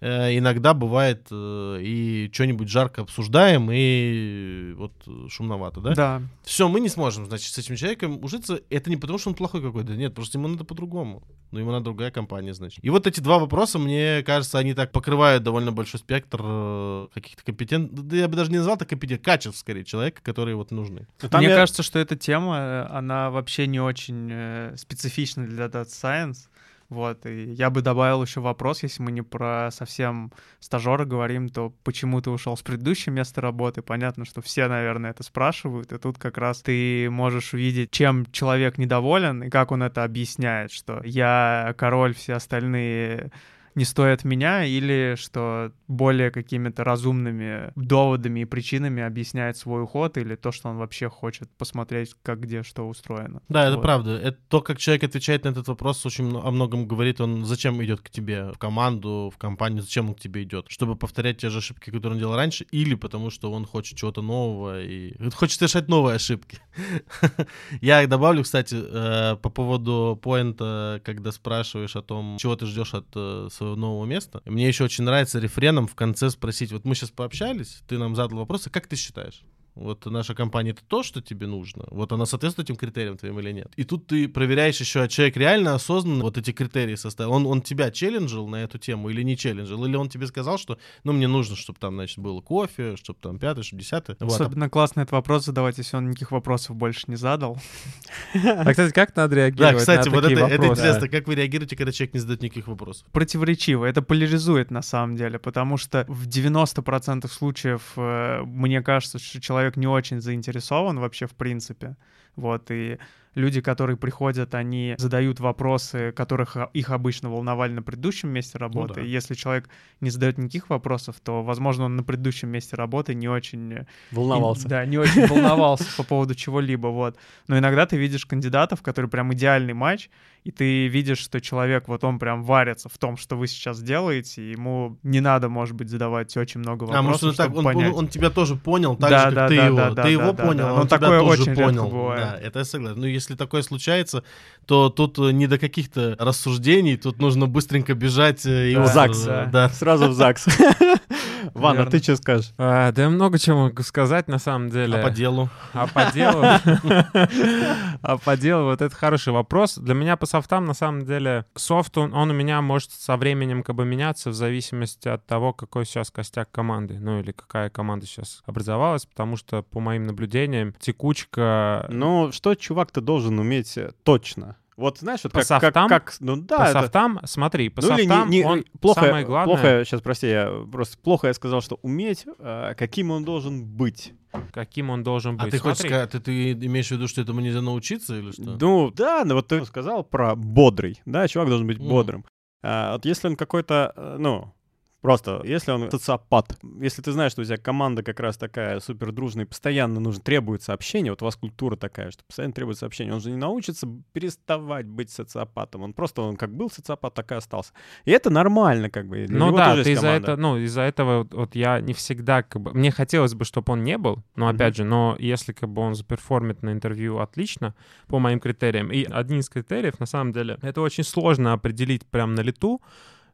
иногда бывает э, и что-нибудь жарко обсуждаем, и вот э, шумновато, да?
Да.
Все, мы не сможем, значит, с этим человеком ужиться. Это не потому, что он плохой какой-то, нет, просто ему надо по-другому. Ну, ему надо другая компания, значит. И вот эти два вопроса, мне кажется, они так покрывают довольно большой спектр э, каких-то компетент... Да я бы даже не назвал это компетент, качеств, скорее, человека, которые вот нужны.
Там
Мне
я-
кажется, что эта тема, э, она вообще не очень э, специфична для Data Science. Вот, и я бы добавил еще вопрос, если мы не про совсем стажера говорим, то почему ты ушел с предыдущего места работы? Понятно, что все, наверное, это спрашивают, и тут как раз ты можешь увидеть, чем человек недоволен и как он это объясняет, что я король, все остальные не стоят меня, или что более какими-то разумными доводами и причинами объясняет свой уход, или то, что он вообще хочет посмотреть, как где что устроено.
Да, это
Вот.
правда. Это то, как человек отвечает на этот вопрос, очень о многом говорит. Он зачем идет к тебе в команду, в компанию, зачем он к тебе идет? Чтобы повторять те же ошибки, которые он делал раньше, или потому что он хочет чего-то нового и хочет решать новые ошибки. <laughs> Я добавлю, кстати, э, по поводу поинта, когда спрашиваешь о том, чего ты ждешь от э, своего нового места. Мне еще очень нравится рефреном в конце спросить, вот мы сейчас пообщались, ты нам задал вопрос, а как ты считаешь? Вот наша компания это то, что тебе нужно. Вот она соответствует этим критериям твоим или нет. И тут ты проверяешь еще, а человек реально осознанно вот эти критерии составил. Он, он тебя челленджил на эту тему или не челленджил? Или он тебе сказал, что ну мне нужно, чтобы там, значит, было кофе, чтобы там пятое, чтобы десятое. Вот.
Особенно классно этот вопрос задавать, если он никаких вопросов больше не задал. <laughs>
А, кстати, как надо
Да,
реагировать
кстати,
на
вот это, интересно. Как вы реагируете, когда человек не задает никаких вопросов?
Противоречиво. Это поляризует на самом деле, потому что в 90% случаев э, мне кажется, что человек не очень заинтересован вообще в принципе. Вот, и люди, которые приходят, они задают вопросы, которых а, их обычно волновали на предыдущем месте работы.
да.
И если человек не задает никаких вопросов, то, возможно, он на предыдущем месте работы не очень... э,
Волновался.
И- да, не очень волновался по поводу чего-либо, вот. Но иногда ты видишь кандидатов, которые прям идеальный матч, и ты видишь, что человек, вот он прям варится в том, что вы сейчас делаете, и ему не надо, может быть, задавать очень много
а
вопросов,
может он так,
чтобы
он, он,
понять.
он тебя тоже понял, так
Да,
же, как
да,
ты
да,
его.
да,
ты
да,
его
да,
понял,
да.
он
Ну,
тебя
такое
тоже
очень редко
понял.
бывает.
Да, это я согласен. Ну, если такое случается, то тут э, не до каких-то рассуждений, тут нужно быстренько бежать э, и
Да,
В ЗАГС.
э, Да.
Сразу в ЗАГС. <laughs> Ваня,
Верно.
ты что скажешь?
А, да я много чего могу сказать, на самом деле.
А по делу?
А по делу? А по делу, вот это хороший вопрос. Для меня по софтам, на самом деле, софт, он, он у меня может со временем как бы меняться в зависимости от того, какой сейчас костяк команды, ну или какая команда сейчас образовалась, потому что, по моим наблюдениям, текучка...
Ну, что чувак-то должен уметь э, точно? Вот знаешь, вот
По
как,
софтам?
как- ну да,
по
это-
софтам, смотри, по
ну или не-
софтам
не-
он
плохо,
самое главное,
плохо, сейчас прости, я просто плохо я сказал, что уметь, э, каким он должен быть.
каким он должен быть.
А ты хочешь
Смотри,
сказать, ты, ты имеешь в виду, что этому нельзя научиться или что?
Ну да, ну вот ты сказал про бодрый, да, чувак должен быть
Мгм.
бодрым. А, вот если он какой-то, э, ну, просто, если он социопат, если ты знаешь, что у тебя команда как раз такая супер дружная, постоянно нужно, требуется общение, вот у вас культура такая, что постоянно требуется общение, он же не научится переставать быть социопатом, он просто, он как был социопат, так и остался. И это нормально, как бы, для
Ну
него
да,
тоже
ты из-за этого, ну, из-за этого вот, вот я не всегда, как бы, мне хотелось бы, чтобы он не был, но опять же, но если как бы он заперформит на интервью отлично по моим критериям, и один из критериев, на самом деле, это очень сложно определить прям на лету,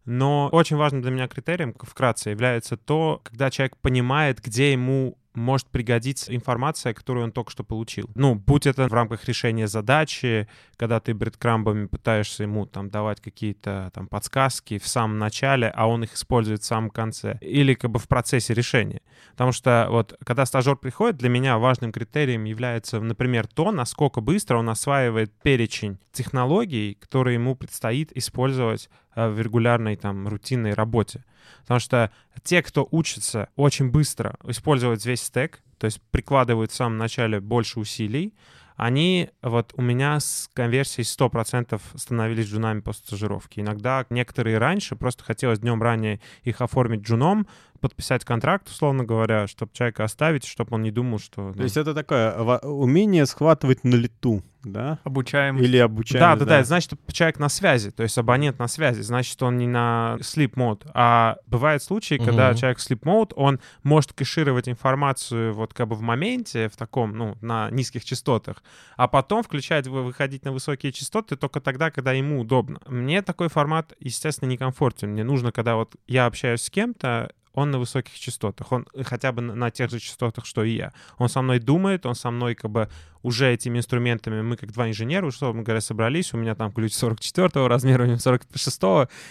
но очень важным для меня критерием, вкратце, является то, когда человек понимает, где ему может пригодиться информация, которую он только что получил. Ну, будь это в рамках решения задачи, когда ты бредкрамбами пытаешься ему там давать какие-то там подсказки в самом начале, а он их использует в самом конце, или как бы в процессе решения. Потому что вот когда стажер приходит, для меня важным критерием является, например, то, насколько быстро он осваивает перечень технологий, которые ему предстоит использовать э, в регулярной там рутинной работе. Потому что те, кто учится очень быстро использовать весь стек, то есть прикладывают в самом начале больше усилий, они вот у меня с конверсией 100% становились джунами после стажировки. Иногда некоторые раньше, просто хотелось днем ранее их оформить джуном, подписать контракт, условно говоря, чтобы человека оставить, чтобы он не думал, что...
То есть это такое умение схватывать на лету, да?
Обучаем.
Или обучаем.
Да, да, да, значит, человек на связи, то есть абонент на связи, значит, он не на sleep mode. А бывают случаи, угу. когда человек в sleep mode, он может кэшировать информацию вот как бы в моменте, в таком, ну, на низких частотах, а потом включать, выходить на высокие частоты только тогда, когда ему удобно. Мне такой формат, естественно, некомфортен. Мне нужно, когда вот я общаюсь с кем-то, он на высоких частотах, он хотя бы на тех же частотах, что и я. Он со мной думает, он со мной как бы уже этими инструментами, мы как два инженера, условно говоря, собрались, у меня там ключ 44 размера, у него 46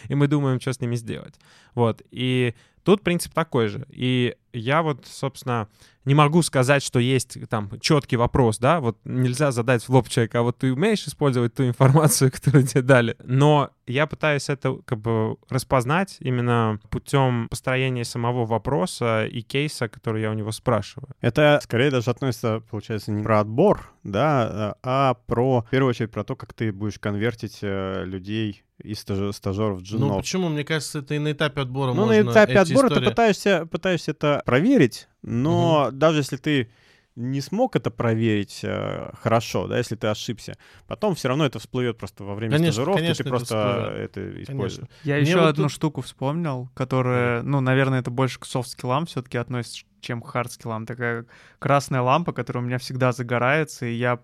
и мы думаем, что с ними сделать. Вот, и тут принцип такой же. И я вот, собственно, не могу сказать, что есть там четкий вопрос, да, вот нельзя задать в лоб человека, а вот ты умеешь использовать ту информацию, <laughs> которую тебе дали. Но я пытаюсь это как бы распознать именно путем построения самого вопроса и кейса, который я у него спрашиваю.
Это скорее даже относится, получается, не про отбор, да, а про, в первую очередь, про то, как ты будешь конвертить э, людей из стажеров в джунов.
Ну почему? Мне кажется, это и на этапе отбора
Ну, на этапе отбора истории... ты пытаешься, пытаешься это проверить, но угу. даже если ты не смог это проверить э, хорошо, да, если ты ошибся, потом все равно это всплывет просто во время конечно, стажировки, конечно, ты просто это, это используешь.
Я Мне еще вот одну тут... штуку вспомнил, которая, ну, наверное, это больше к софт-скиллам все-таки относится, чем к хард-скиллам. Такая красная лампа, которая у меня всегда загорается, и я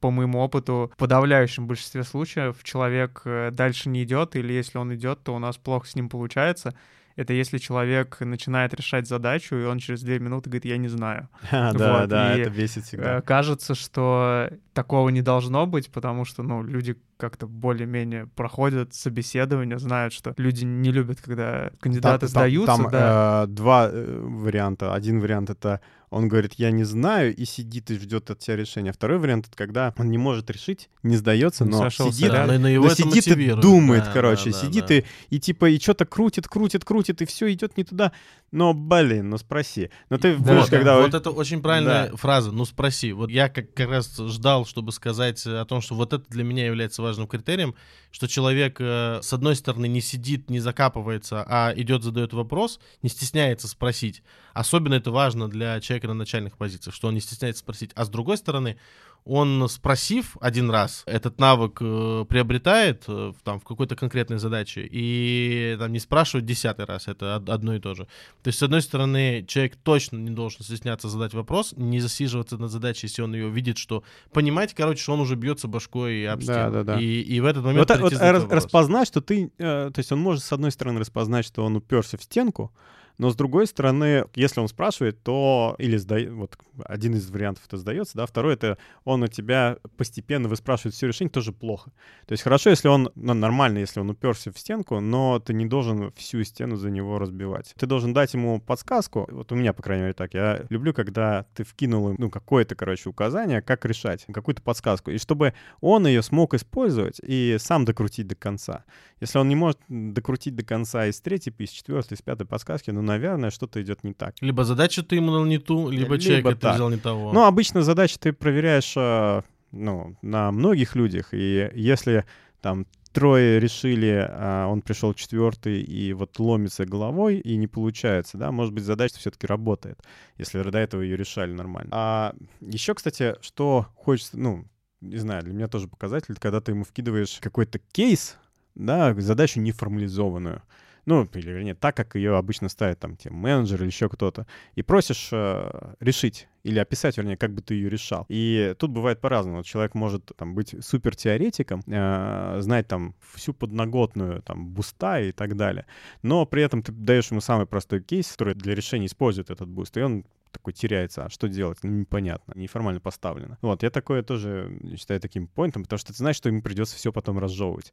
по моему опыту, в подавляющем большинстве случаев человек э, дальше не идет, или если он идет, то у нас плохо с ним получается это если человек начинает решать задачу, и он через две минуты говорит, я не знаю.
А, <laughs> да, да, это бесит всегда.
Э, кажется, что такого не должно быть, потому что, ну, люди как-то более-менее проходят собеседование, знают, что люди не любят, когда кандидаты там, сдаются.
Там, да. э, два э, варианта. Один вариант — это он говорит, я не знаю, и сидит и ждет от тебя решения. Второй вариант — это когда он не может решить, не сдается, но Сошел сидит, да, но его но сидит и думает, да, короче, да, да, сидит да. И, и типа и что-то крутит, крутит, крутит, и все идет не туда. Но, блин, ну спроси. Но ты
да, будешь, когда... Вот это очень правильная да. фраза, ну спроси. Вот я как, как раз ждал, чтобы сказать о том, что вот это для меня является важным критерием, что человек, э, с одной стороны, не сидит, не закапывается, а идет, задает вопрос, не стесняется спросить. Особенно это важно для человека на начальных позициях, что он не стесняется спросить. А с другой стороны, он, спросив один раз, этот навык э, приобретает э, там, в какой-то конкретной задаче и там, не спрашивает десятый раз, это одно и то же. То есть, с одной стороны, человек точно не должен стесняться задать вопрос, не засиживаться на задаче, если он ее видит, что понимать, короче, что он уже бьется башкой об стену. Да, да, да. И, и в этот момент...
Вот, вот распознать, что ты... Э, то есть он может, с одной стороны, распознать, что он уперся в стенку, но с другой стороны, если он спрашивает, то или сдает, вот один из вариантов это сдается, да, второй это он у тебя постепенно выспрашивает все решение, тоже плохо. То есть хорошо, если он, ну, нормально, если он уперся в стенку, но ты не должен всю стену за него разбивать. Ты должен дать ему подсказку. Вот у меня, по крайней мере, так. Я люблю, когда ты вкинул ну, какое-то, короче, указание, как решать, какую-то подсказку. И чтобы он ее смог использовать и сам докрутить до конца. Если он не может докрутить до конца из третьей, из четвертой, из пятой подсказки, ну, наверное, что-то идет не так.
Либо задачу ты ему дал не ту, либо, либо человек это взял не того.
Ну, обычно задачи ты проверяешь э, ну, на многих людях, и если там трое решили, а он пришел четвертый и вот ломится головой и не получается, да, может быть, задача все-таки работает, если до этого ее решали нормально. А еще, кстати, что хочется, ну, не знаю, для меня тоже показатель, когда ты ему вкидываешь какой-то кейс, да, задачу неформализованную, ну, или вернее, так, как ее обычно ставят там те менеджер или еще кто-то, и просишь э, решить или описать, вернее, как бы ты ее решал. И тут бывает по-разному. Человек может там быть супер теоретиком, э, знать там всю подноготную там буста и так далее, но при этом ты даешь ему самый простой кейс, который для решения использует этот буст, и он такой теряется, а что делать? Ну, непонятно, неформально поставлено. Вот, я такое тоже считаю таким поинтом, потому что ты знаешь, что ему придется все потом разжевывать.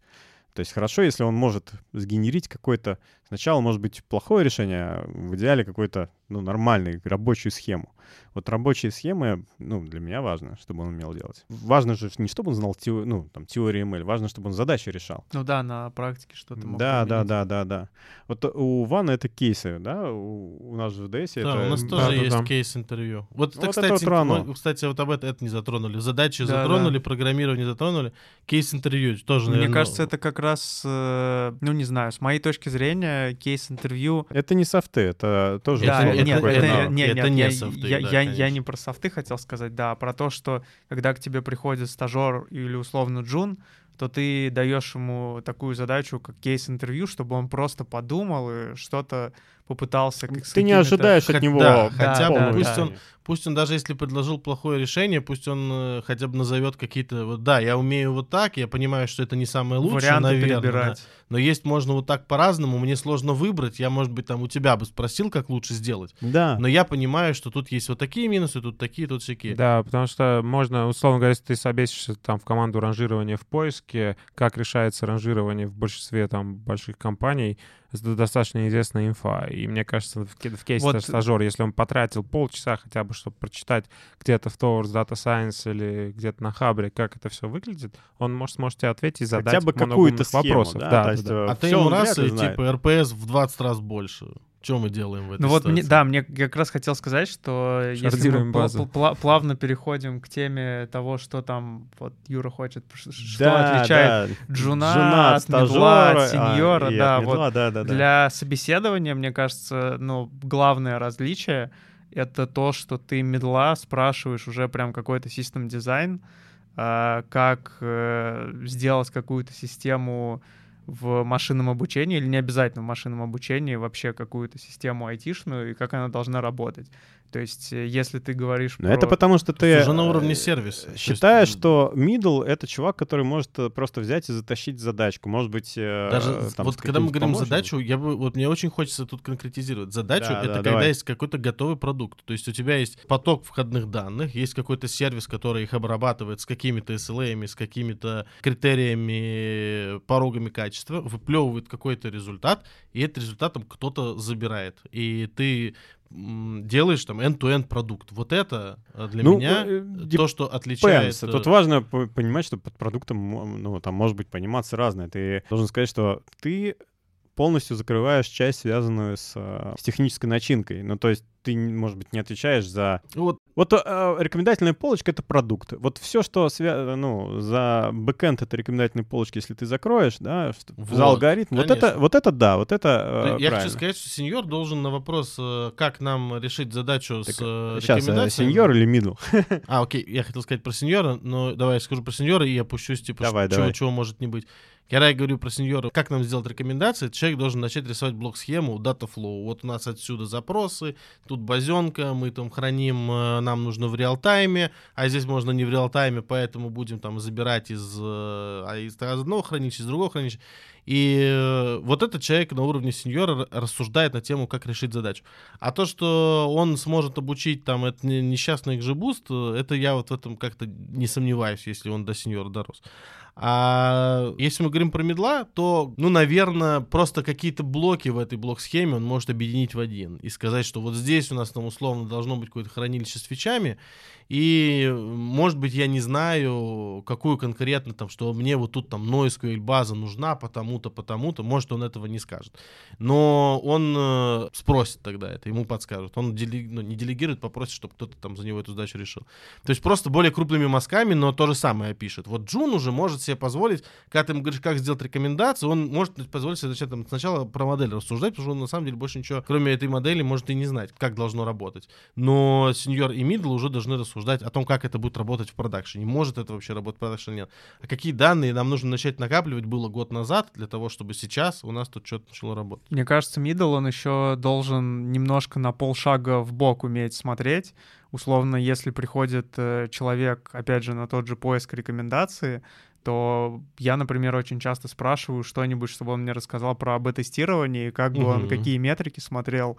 То есть хорошо, если он может сгенерить какое-то... Сначала может быть плохое решение, а в идеале какой-то ну, нормальный, рабочую схему. Вот рабочие схемы, ну, для меня важно, чтобы он умел делать. Важно же не чтобы он знал теор... ну, там, теорию ML, важно, чтобы он задачи решал.
Ну да, на практике что-то мог
Да, да,
применить.
да, да, да. Вот у Вана это кейсы, да? У, у нас же в DS
Да,
это...
у нас
да,
тоже
да,
есть
да.
кейс-интервью. Вот, это,
Вот это
кстати,
вот рано.
мы, кстати, вот об этом это не затронули. Задачи
Да,
затронули, программирование затронули. Кейс-интервью тоже,
Мне
наверное,
кажется, это как раз, э, ну не знаю, с моей точки зрения, кейс-интервью
Это не софты, это тоже
Да,
условно
нет, это, нет,
Это не
я,
софты,
я,
да,
я- я не про софты хотел сказать, да, а про то, что когда к тебе приходит стажер или условно джун, то ты даешь ему такую задачу, как кейс-интервью, чтобы он просто подумал и что-то попытался... как
Ты не ожидаешь от него
да,
хотя бы
полного
пусть
решения.
он- Пусть он даже если предложил плохое решение, пусть он э, хотя бы назовет какие-то, вот да, я умею вот так, я понимаю, что это не самое лучшее,
варианты
наверное, да.
перебирать.
но есть можно вот так по-разному, мне сложно выбрать, я, может быть, там у тебя бы спросил, как лучше сделать,
Да.
но я понимаю, что тут есть вот такие минусы, тут такие, тут всякие.
Да, потому что можно, условно говоря, если ты собесишься там в команду ранжирования в поиске, как решается ранжирование в большинстве там больших компаний, это достаточно известная инфа. И мне кажется, в, в кейсе
Вот-
стажер, если он потратил полчаса хотя бы, чтобы прочитать где-то в Towards Data Science или где-то на Хабре, как это все выглядит, он может сможет тебе ответить и задать
Хотя бы какую-то схему,
вопросов.
да,
Да,
то
да,
есть,
да.
э,
А ты ему раз и
знает.
типа РПС в 20 раз больше. Что мы делаем в этой
Ну вот, мне,
ситуации?
да, мне как раз хотел сказать, что если мы
Шардируем базу.
пла- плавно переходим к теме того, что там вот Юра хочет, ш- что
Да,
отличает
да.
джуна от медла,
стажера,
от
а,
сеньора,
и
да,
от
вот
медла, да, да, да.
Для собеседования, мне кажется, ну, главное различие — это то, что ты медла спрашиваешь уже прям какой-то систем дизайн, а, как э, сделать какую-то систему в машинном обучении, или не обязательно в машинном обучении, вообще какую-то систему айтишную, и как она должна работать. То есть, э, если ты говоришь
Но
про...
это потому, что ты
уже на уровне
э,
сервиса. То есть,
Считаешь,
м,
что middle — это чувак, который может э, просто взять и затащить задачку. Может быть,
Даже
там,
вот когда мы говорим
помощником.
задачу, я бы вот мне очень хочется тут конкретизировать. Задачу
Да,
это
да,
когда
давай.
есть какой-то готовый продукт. То есть у тебя есть поток входных данных, есть какой-то сервис, который их обрабатывает с какими-то SLA, с какими-то критериями, порогами качества, выплевывает какой-то результат, и этот результат там кто-то забирает. И ты делаешь там end-to-end продукт. Вот это э, для
Ну,
меня
э,
то, что отличает...
Depends.
э,
Тут важно по- понимать, что под продуктом, ну, там может быть пониматься разное. Ты должен сказать, что ты полностью закрываешь часть, связанную с, э, с технической начинкой. Ну, то есть ты, может быть, не отвечаешь за...
Вот
Вот э, рекомендательная полочка — это продукт. Вот все, что свя... ну, за бэкэнд этой рекомендательной полочки, если ты закроешь, да, что- за
Вот,
алгоритм, вот это, вот это да, вот это э,
Я
правильно.
хочу сказать, что сеньор должен на вопрос, э, как нам решить задачу
Так,
с э,
Сейчас,
рекомендациями-
сеньор или middle? <laughs>
А, окей, я хотел сказать про сеньора, но давай я скажу про сеньора и опущусь, типа,
Давай,
чего,
давай.
чего может не быть. Когда я говорю про сеньора, как нам сделать рекомендации, человек должен начать рисовать блок-схему Dataflow. Вот у нас отсюда запросы, тут базенка, мы там храним, э, нам нужно в реал-тайме, а здесь можно не в реал-тайме, поэтому будем там забирать из, э, а из одного хранилища, из другого хранилища. И э, вот этот человек на уровне сеньора рассуждает на тему, как решить задачу. А то, что он сможет обучить там это не- несчастный XGBoost, это я вот в этом как-то не сомневаюсь, если он до сеньора дорос. А если мы говорим про медла, то, ну, наверное, просто какие-то блоки в этой блок-схеме он может объединить в один и сказать, что вот здесь у нас там условно должно быть какое-то хранилище с фичами, и, может быть, я не знаю, какую конкретно там, что мне вот тут там NoSQL база нужна потому-то, потому-то, может, он этого не скажет. Но он э, спросит тогда это, ему подскажут. Он деле- ну, не делегирует, попросит, чтобы кто-то там за него эту задачу решил. То есть просто более крупными мазками, но то же самое опишет. Вот Джун уже может себе позволить, когда ты ему говоришь, как сделать рекомендацию, он может позволить себе начать там, сначала про модель рассуждать, потому что он на самом деле больше ничего, кроме этой модели, может и не знать, как должно работать. Но сеньор и мидл уже должны рассуждать о том, как это будет работать в продакшене. Может это вообще работать в продакшене, нет. А какие данные нам нужно начать накапливать было год назад для того, чтобы сейчас у нас тут что-то начало работать.
Мне кажется, мидл, он еще должен немножко на полшага в бок уметь смотреть. Условно, если приходит э, человек, опять же, на тот же поиск рекомендации, то я, например, очень часто спрашиваю что-нибудь, чтобы он мне рассказал про АБ-тестирование, как бы он какие метрики смотрел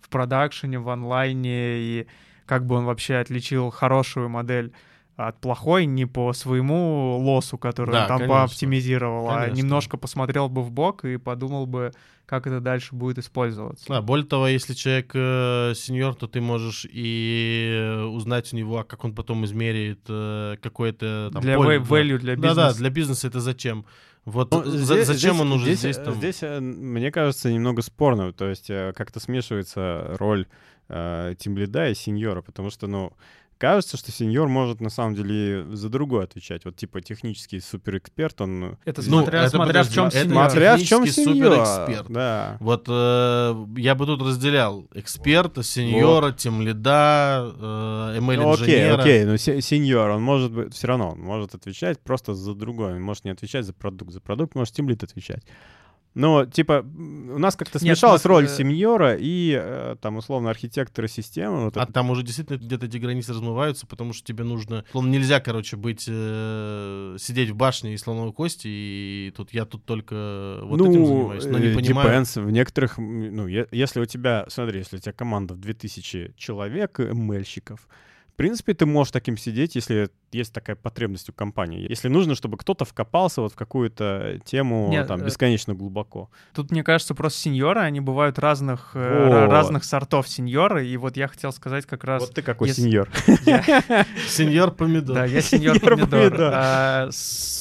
в продакшене, в онлайне, и как бы он вообще отличил хорошую модель от плохой не по своему лосу, который
Да,
он там
конечно.
пооптимизировал, а
Конечно.
немножко посмотрел бы в бок и подумал бы, как это дальше будет использоваться.
Да, более того, если человек э, сеньор, то ты можешь и узнать у него, а как он потом измерит э, какое-то там
для
поле, да.
value для бизнеса.
Да-да, для бизнеса это зачем? Вот
Ну,
за-
здесь-
зачем
здесь-
он нужен
здесь,
здесь, там?
Здесь, э, мне кажется, немного спорно. То есть э, как-то смешивается роль э, тимлида и сеньора, потому что, ну, кажется, что сеньор может на самом деле за другое отвечать. Вот типа технический суперэксперт, он...
Это
Ну,
смотря,
это
смотря в чем
это
сеньор.
Смотря в чем сеньор.
суперэксперт.
Да.
Вот э, я бы тут разделял эксперта, сеньора, тимлида, э,
Ну, окей,
ML-инженера.
окей, но се- сеньор, он может быть, все равно, он может отвечать просто за другое, он может не отвечать за продукт, за продукт может тимлит отвечать. Но, типа, у нас как-то
Нет,
смешалась
смотри,
роль
э,
сеньора и, э, там, условно, архитектора системы. Вот
А
это-
там уже действительно где-то эти границы размываются, потому что тебе нужно... Словно нельзя, короче, быть... э, сидеть в башне и слоновой кости, и тут я тут только вот
ну,
этим занимаюсь, но не
э,
понимаю...
depends. В некоторых, ну, если у тебя, смотри, если у тебя команда в 2000 человек, ML-щиков, в принципе, ты можешь таким сидеть, если есть такая потребность у компании. Если нужно, чтобы кто-то вкопался вот в какую-то тему
Нет,
там
э,
бесконечно глубоко.
Тут, мне кажется, просто сеньоры, они бывают разных, э,
Вот.
разных сортов сеньоры, и вот я хотел сказать как раз...
Вот ты какой
если-
сеньор. <laughs> <laughs>
Сеньор помидор.
Да, я сеньор помидор. А,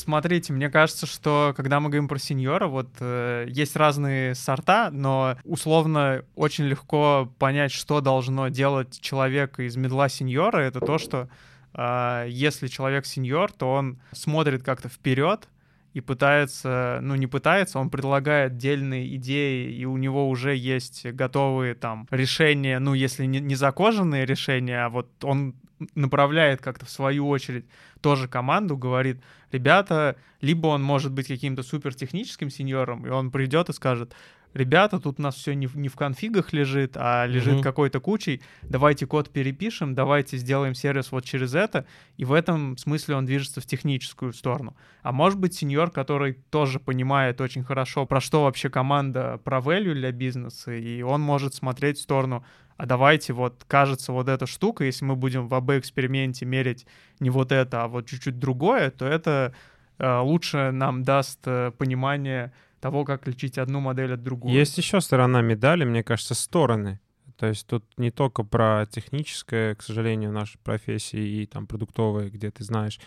Смотрите, мне кажется, что когда мы говорим про сеньора, вот э, есть разные сорта, но условно очень легко понять, что должно делать человек из медла сеньора. Это то, что если человек сеньор, то он смотрит как-то вперед и пытается, ну не пытается, он предлагает дельные идеи, и у него уже есть готовые там решения, ну если не, не закоженные решения, а вот он направляет как-то в свою очередь тоже команду, говорит, ребята, либо он может быть каким-то супертехническим сеньором, и он придет и скажет, ребята, тут у нас все не в, не в конфигах лежит, а лежит
Мгм.
какой-то кучей, давайте код перепишем, давайте сделаем сервис вот через это, и в этом смысле он движется в техническую сторону. А может быть сеньор, который тоже понимает очень хорошо, про что вообще команда, про value для бизнеса, и он может смотреть в сторону, а давайте вот, кажется, вот эта штука, если мы будем в АБ-эксперименте мерить не вот это, а вот чуть-чуть другое, то это э, лучше нам даст э, понимание того, как лечить одну модель от другой.
Есть еще сторона медали, мне кажется, стороны. То есть тут не только про техническое, к сожалению, нашей профессии и там продуктовые, где ты знаешь,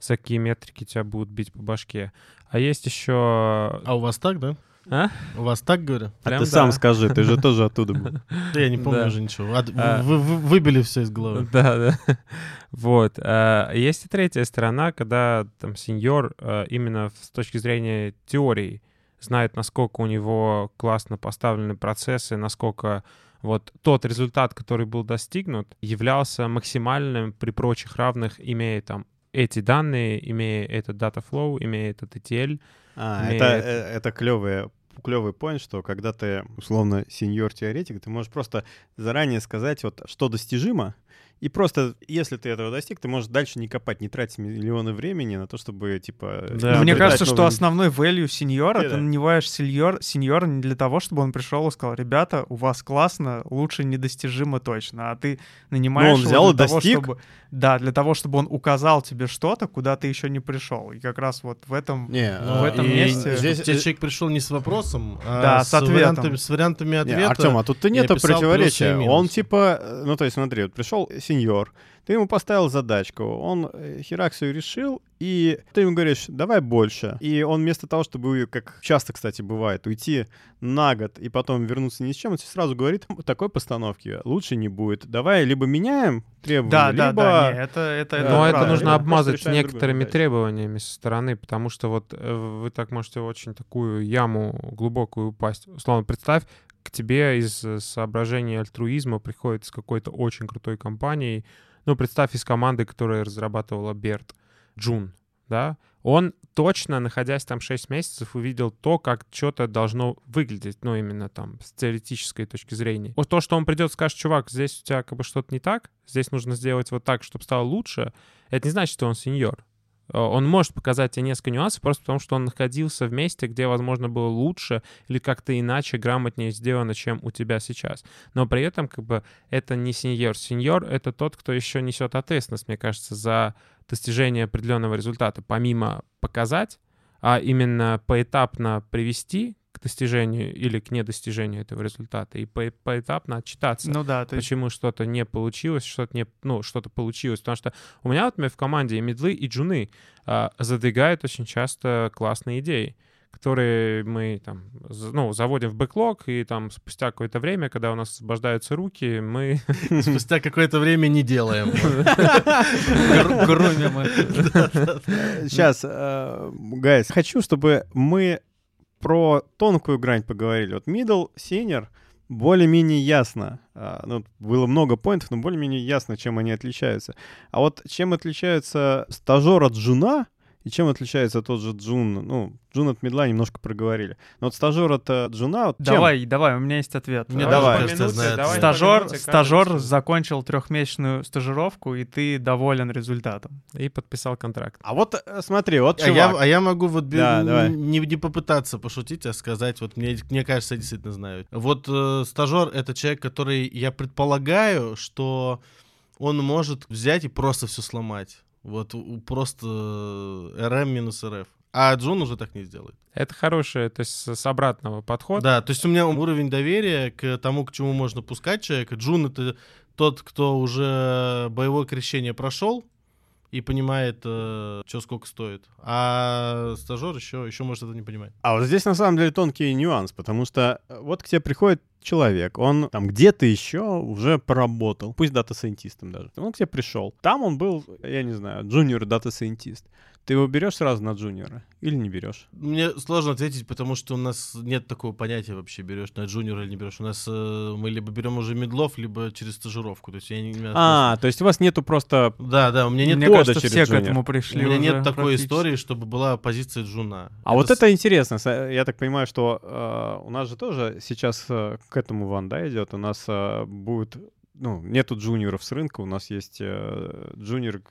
за какие метрики тебя будут бить по башке. А есть еще...
А у вас так, да?
А?
У вас так, говорю?
А
Прям
ты сам
да.
скажи, ты же <laughs> тоже оттуда был.
Да я не помню уже ничего.
А.
вы- вы- Выбили все из головы.
Да, да. <laughs> Вот. А, Есть и третья сторона, когда там сеньор а, именно с точки зрения теории знает, насколько у него классно поставлены процессы, насколько вот тот результат, который был достигнут, являлся максимальным при прочих равных, имея там эти данные, имея этот data flow, имея этот ETL.
А,
Имеет-
это, э, это клевый, клевый point, что когда ты, условно, сеньор-теоретик, ты можешь просто заранее сказать, вот, что достижимо, и просто, если ты этого достиг, ты можешь дальше не копать, не тратить миллионы времени на то, чтобы, типа...
Да.
Мне
изобретать
кажется, что
новые-
основной value сеньора,
Да.
ты нанимаешь сеньор, сеньора не для того, чтобы он пришел и сказал, ребята, у вас классно, лучше недостижимо точно, а ты нанимаешь
Ну, он
его
взял
для
и
того,
достиг.
чтобы... Да, для того, чтобы он указал тебе что-то, куда ты еще не пришел. И как раз вот в этом...
Не,
Ну, в
а,
этом
и
месте-
здесь-
Тебе человек пришел не с вопросом, а
Да, с ответом.
вариантами, с вариантами
Не,
ответа.
Артем, а тут-то нет
описал плюсы
противоречия. Он типа, ну то есть смотри, вот пришел сеньор, ты ему поставил задачку, он э, херак всё решил, и ты ему говоришь, давай больше. И он вместо того, чтобы, как часто, кстати, бывает, уйти на год и потом вернуться ни с чем, он тебе сразу говорит, такой постановки лучше не будет. Давай либо меняем требования,
Да, да,
либо...
да, не, это, это, это
Но это
правда.
нужно обмазать
другую
некоторыми требованиями со стороны, потому что вот э, вы так можете очень такую яму глубокую упасть. Условно, представь, к тебе из э, соображений альтруизма приходит с какой-то очень крутой компанией, ну, представь, из команды, которая разрабатывала Берт, Джун, да, он точно, находясь там 6 месяцев, увидел то, как что-то должно выглядеть, ну, именно там с теоретической точки зрения. Вот то, что он придет и скажет, чувак, здесь у тебя как бы что-то не так, здесь нужно сделать вот так, чтобы стало лучше, это не значит, что он сеньор. Э, Он может показать тебе несколько нюансов просто потому, что он находился в месте, где, возможно, было лучше или как-то иначе, грамотнее сделано, чем у тебя сейчас. Но при этом, как бы, это не сеньор. Сеньор — это тот, кто еще несет ответственность, мне кажется, за достижение определенного результата. Помимо показать, а именно поэтапно привести к достижению или к недостижению этого результата и по- поэтапно отчитаться
Ну да, то есть
почему что-то не получилось, что-то не, ну, что-то получилось. Потому что у меня, вот, например, в команде и медлы, и джуны а, задвигают очень часто классные идеи, которые мы там, ну, заводим в бэклог, и там спустя какое-то время, когда у нас освобождаются руки, мы... <laughs>
Спустя какое-то время не делаем.
гру- <laughs> грумим.
Сейчас, э, гайс, хочу, чтобы мы про тонкую грань поговорили. Вот middle, senior более-менее ясно. А, Ну, было много поинтов, но более-менее ясно, чем они отличаются. А вот чем отличается стажер от джуна, и чем отличается тот же джун? Ну, джун от медла немножко проговорили. Но вот стажер от э, джуна... Вот чем?
Давай, давай, у меня есть ответ.
Мне
давай.
даже кажется,
Давай
Стажер,
минуте,
стажер закончил трехмесячную стажировку, и ты доволен результатом.
И подписал контракт.
А вот э, смотри, вот
А я, а я могу вот
Да, давай.
не, не попытаться пошутить, а сказать, вот мне, мне кажется, я действительно знаю. Вот э, стажер — это человек, который, я предполагаю, что он может взять и просто все сломать. Вот просто э, rm минус rf. А Джун уже так не сделает.
Это хорошее, то есть с обратного подхода.
Да, то есть у меня уровень доверия к тому, к чему можно пускать человека. Джун — это тот, кто уже боевое крещение прошел и понимает, что сколько стоит. А стажер еще, еще может это не понимать.
А вот здесь на самом деле тонкий нюанс, потому что э, вот к тебе приходит человек, он там где-то еще уже поработал, пусть дата-сайентистом даже. Он к тебе пришел. Там он был, я не знаю, junior data scientist. Ты его берешь сразу на джуниора или не берешь?
Мне сложно ответить, потому что у нас нет такого понятия вообще, берешь на джуниора или не берешь. У нас э, мы либо берем уже медлов, либо через стажировку. То есть я не... у меня
А, то есть у вас нету просто...
Да, да, у меня нет,
Мне
кода
кажется,
через
все к
джуниор.
этому
у
пришли
меня
уже
нет такой истории, чтобы была позиция джуна.
А вот
с-
это интересно. С- Я так понимаю, что э, у нас же тоже сейчас э, к этому ван, да, идет. У нас э, будет... Ну, нету джуниоров с рынка, у нас есть э, джуниор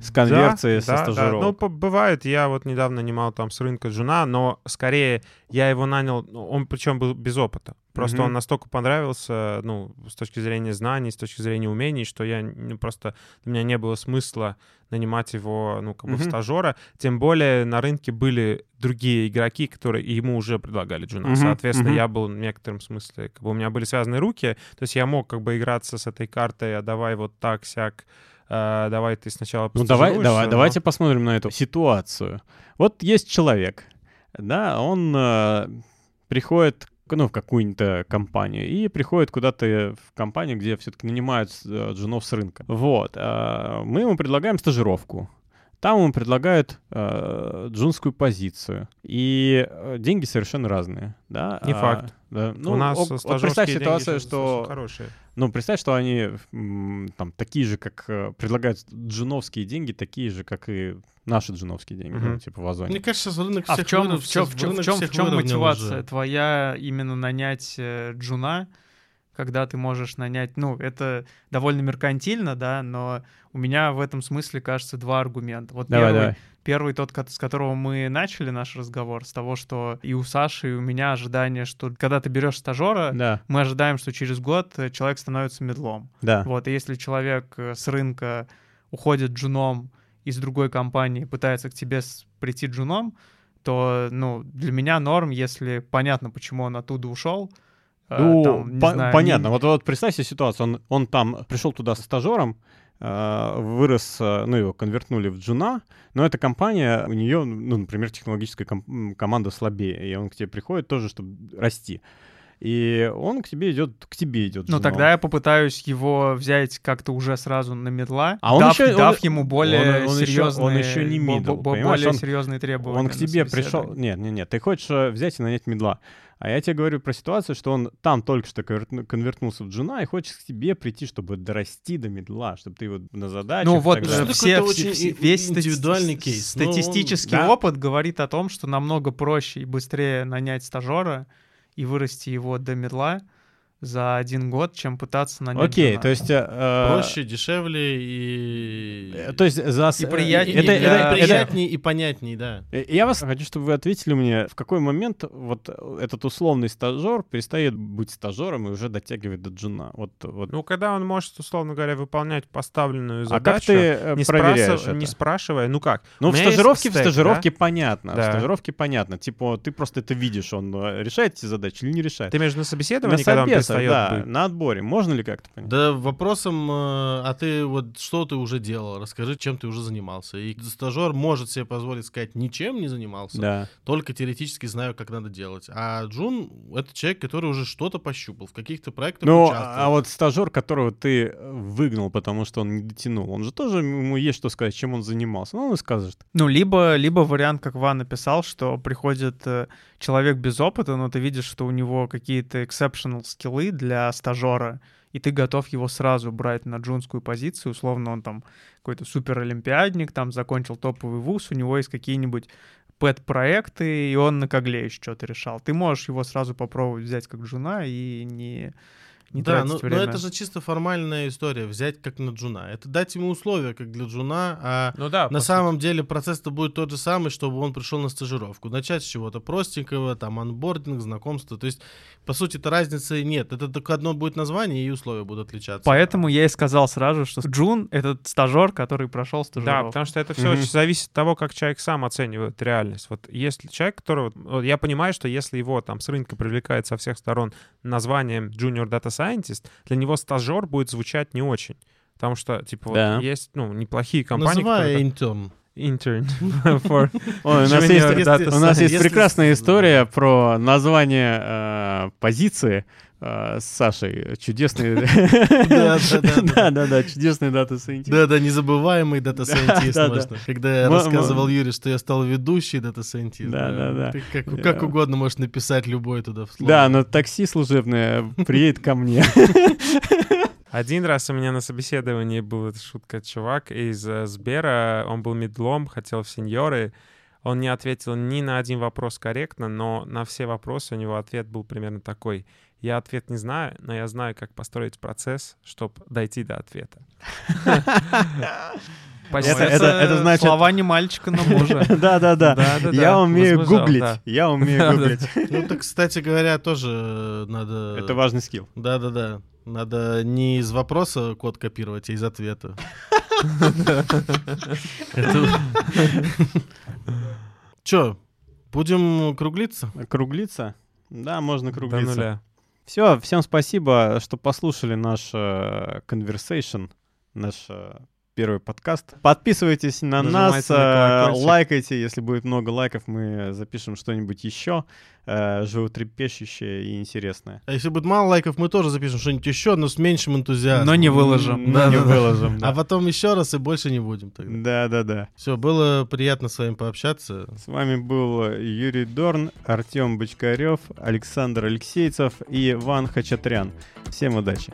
с конверцией со стажировок.
Ну, по- бывает, я вот недавно нанимал там с рынка джуна, но скорее я его нанял, ну, он причем был без опыта. Просто
Мгм.
он настолько понравился, ну, с точки зрения знаний, с точки зрения умений, что я ну, просто у меня не было смысла нанимать его, ну, как бы в
Мгм.
стажера. Тем более на рынке были другие игроки, которые ему уже предлагали джуна.
Мгм,
Соответственно,
мгм.
я был в некотором смысле, как бы у меня были связаны руки, то есть я мог как бы играться с этой картой, а давай вот так, сяк, э, давай ты сначала
Ну давай, давай,
но-
давайте посмотрим на эту ситуацию. Вот есть человек, да, он э, приходит ну, в какую-нибудь э, компанию и приходит куда-то в компанию, где все-таки нанимают э, джунов с рынка. Вот. э, мы ему предлагаем стажировку. Там ему предлагают э, джунскую позицию. И э, деньги совершенно разные. Да?
Не
А,
факт.
да. Ну,
у нас
ок- вот представь ситуацию, что
хорошие.
ну, представь, что они там такие же, как э, предлагают джуновские деньги, такие же, как и наши джуновские деньги, ну,
Мгм.
типа в Озоне.
Мне кажется, сейчас рынок
А
всех
в чем,
выров-
в чем, в чем, в чем, в чем мотивация
уже.
твоя именно нанять э, джуна, когда ты можешь нанять, ну, это довольно меркантильно, да, но у меня в этом смысле, кажется, два аргумента. Вот
Давай,
первый,
давай.
первый тот, с которого мы начали наш разговор, с того, что и у Саши, и у меня ожидание, что когда ты берешь стажера,
Да,
мы ожидаем, что через год э, человек становится медлом.
да.
Вот, и если человек э, с рынка уходит джуном из другой компании, пытается к тебе прийти джуном, то, ну, для меня норм, если понятно, почему он оттуда ушел. Э,
Ну,
там,
по-
знаю,
понятно.
не-
Вот, вот представь себе ситуацию. Он, он там пришел туда со стажером, э, вырос, э, ну, его конвертнули в джуна, но эта компания, у нее, ну, например, технологическая ком- команда слабее, и он к тебе приходит тоже, чтобы расти. И он к тебе идет, к тебе идет.
Ну, тогда я попытаюсь его взять как-то уже сразу на медла,
А он
дав,
еще- он-
дав ему более
он- он еще-
серьезные,
он еще не
бо-
middle,
бо-
понимаешь?
более
Он-
серьезные требования.
Он к тебе пришел... Нет, нет, нет. Ты хочешь взять и нанять медла. А я тебе говорю про ситуацию, что он там только что конвертну- конвертнулся в джуна и хочет к тебе прийти, чтобы дорасти до медла, чтобы ты его на задачах...
Ну вот э.
Это
все, все-
очень
все- весь стати-
индивидуальный кейс. Ну, он-
Статистический
да.
опыт говорит о том, что намного проще и быстрее нанять стажера и вырасти его до медла, за один год, чем пытаться нанять
Окей,
джуна.
то есть... э,
Проще, дешевле и...
э, То есть за...
И приятнее
это-
для-
это- это-
приятнее и понятнее, да.
Э, Я вас хочу, чтобы вы ответили мне, в какой момент вот этот условный стажер перестает быть стажером и уже дотягивает до джуна. Вот, вот.
Ну, когда он может, условно говоря, выполнять поставленную
а
задачу,
как ты э,
не,
проверяешь
спрашив- не
это?
спрашивая, ну как?
Ну, в стажировке, в
стек,
стажировке
да?
понятно. В
Да.
стажировке понятно. Типа, ты просто это видишь, он э, решает эти задачи или не решает.
Ты между на
на
собеседовании, когда он перестает
да,
быть?
на отборе. Можно ли как-то понять?
Да вопросом, э, а ты вот что ты уже делал? Расскажи, чем ты уже занимался. И стажер может себе позволить сказать, ничем не занимался,
Да.
только теоретически знаю, как надо делать. А Джун — это человек, который уже что-то пощупал, в каких-то проектах
Ну,
участвовал.
а вот стажер, которого ты выгнал, потому что он не дотянул, он же тоже, ему есть что сказать, чем он занимался. Ну, он и скажет.
Ну, либо, либо вариант, как Ваня написал, что приходит э, человек без опыта, но ты видишь, что у него какие-то exceptional скиллы для стажера, и ты готов его сразу брать на джунскую позицию, условно он там какой-то суперолимпиадник, там закончил топовый вуз, у него есть какие-нибудь pet-проекты, и он на Kaggle еще что-то решал. Ты можешь его сразу попробовать взять как джуна и не, не
да,
тратить
ну,
время.
но это же чисто формальная история, взять как на Джуна. Это дать ему условия, как для Джуна, а
Ну да,
на самом деле процесс-то будет тот же самый, чтобы он пришел на стажировку. Начать с чего-то простенького, там, онбординг, знакомство. То есть, по сути, это разницы нет. Это только одно будет название, и условия будут отличаться.
Поэтому я и сказал сразу, что Джун — это стажер, который прошел
Да,
стажировку.
потому что это все
Мгм.
очень зависит от того, как человек сам оценивает реальность. Вот если человек, которого... вот я понимаю, что если его там с рынка привлекает со всех сторон названием Junior Data Scientist, для него стажер будет звучать не очень. Потому что, типа, вот
Да.
есть, ну, неплохие компании,
Называй
которые...
интерн.
Intern <laughs> for
Ой, у нас есть, у нас есть
Если-
прекрасная история про название э, позиции э, с Сашей. Чудесный... <laughs> <laughs>
Да, да, да, да.
Да-да-да, чудесный дата сайентист.
Да-да, незабываемый дата-сайентист,
да, да.
можно. Когда я рассказывал Юре, что я стал ведущий дата-сайентист.
Да, да, да.
Ты как,
Да.
как угодно можешь написать любой туда в слово.
Да, но такси служебное <laughs> приедет ко мне.
Один раз у меня на собеседовании был, шутка, чувак из э, Сбера, он был мидлом, хотел в сеньоры, он не ответил ни на один вопрос корректно, но на все вопросы у него ответ был примерно такой. Я ответ не знаю, но я знаю, как построить процесс, чтобы дойти до ответа. <laughs>
Это- это- это значит-
Слова не мальчика, но мужа. <laughs>
Да-да-да.
Да-да-да,
Я умею гуглить.
да.
Я умею <laughs> гуглить.
Ну, так, кстати говоря, тоже надо...
Это важный скилл.
Да-да-да. Надо не из вопроса код копировать, а из ответа. Чё, будем круглиться?
Круглиться? Да, можно
До
круглиться. Все, всем спасибо, что послушали наш э, conversation, наш э, первый подкаст. Подписывайтесь на нас,
Нажимайте на
э, лайкайте. Если будет много лайков, мы запишем что-нибудь еще э, животрепещущее и интересное.
А если будет мало лайков, мы тоже запишем что-нибудь еще, но с меньшим энтузиазмом.
Но не выложим.
Но не
Да-да-да.
выложим.
А потом еще раз и больше не будем тогда.
Да-да-да.
Все, было приятно с вами пообщаться.
С вами был Юрий Дорн, Артем Бочкарев, Александр Алексейцев и Иван Хачатрян. Всем удачи.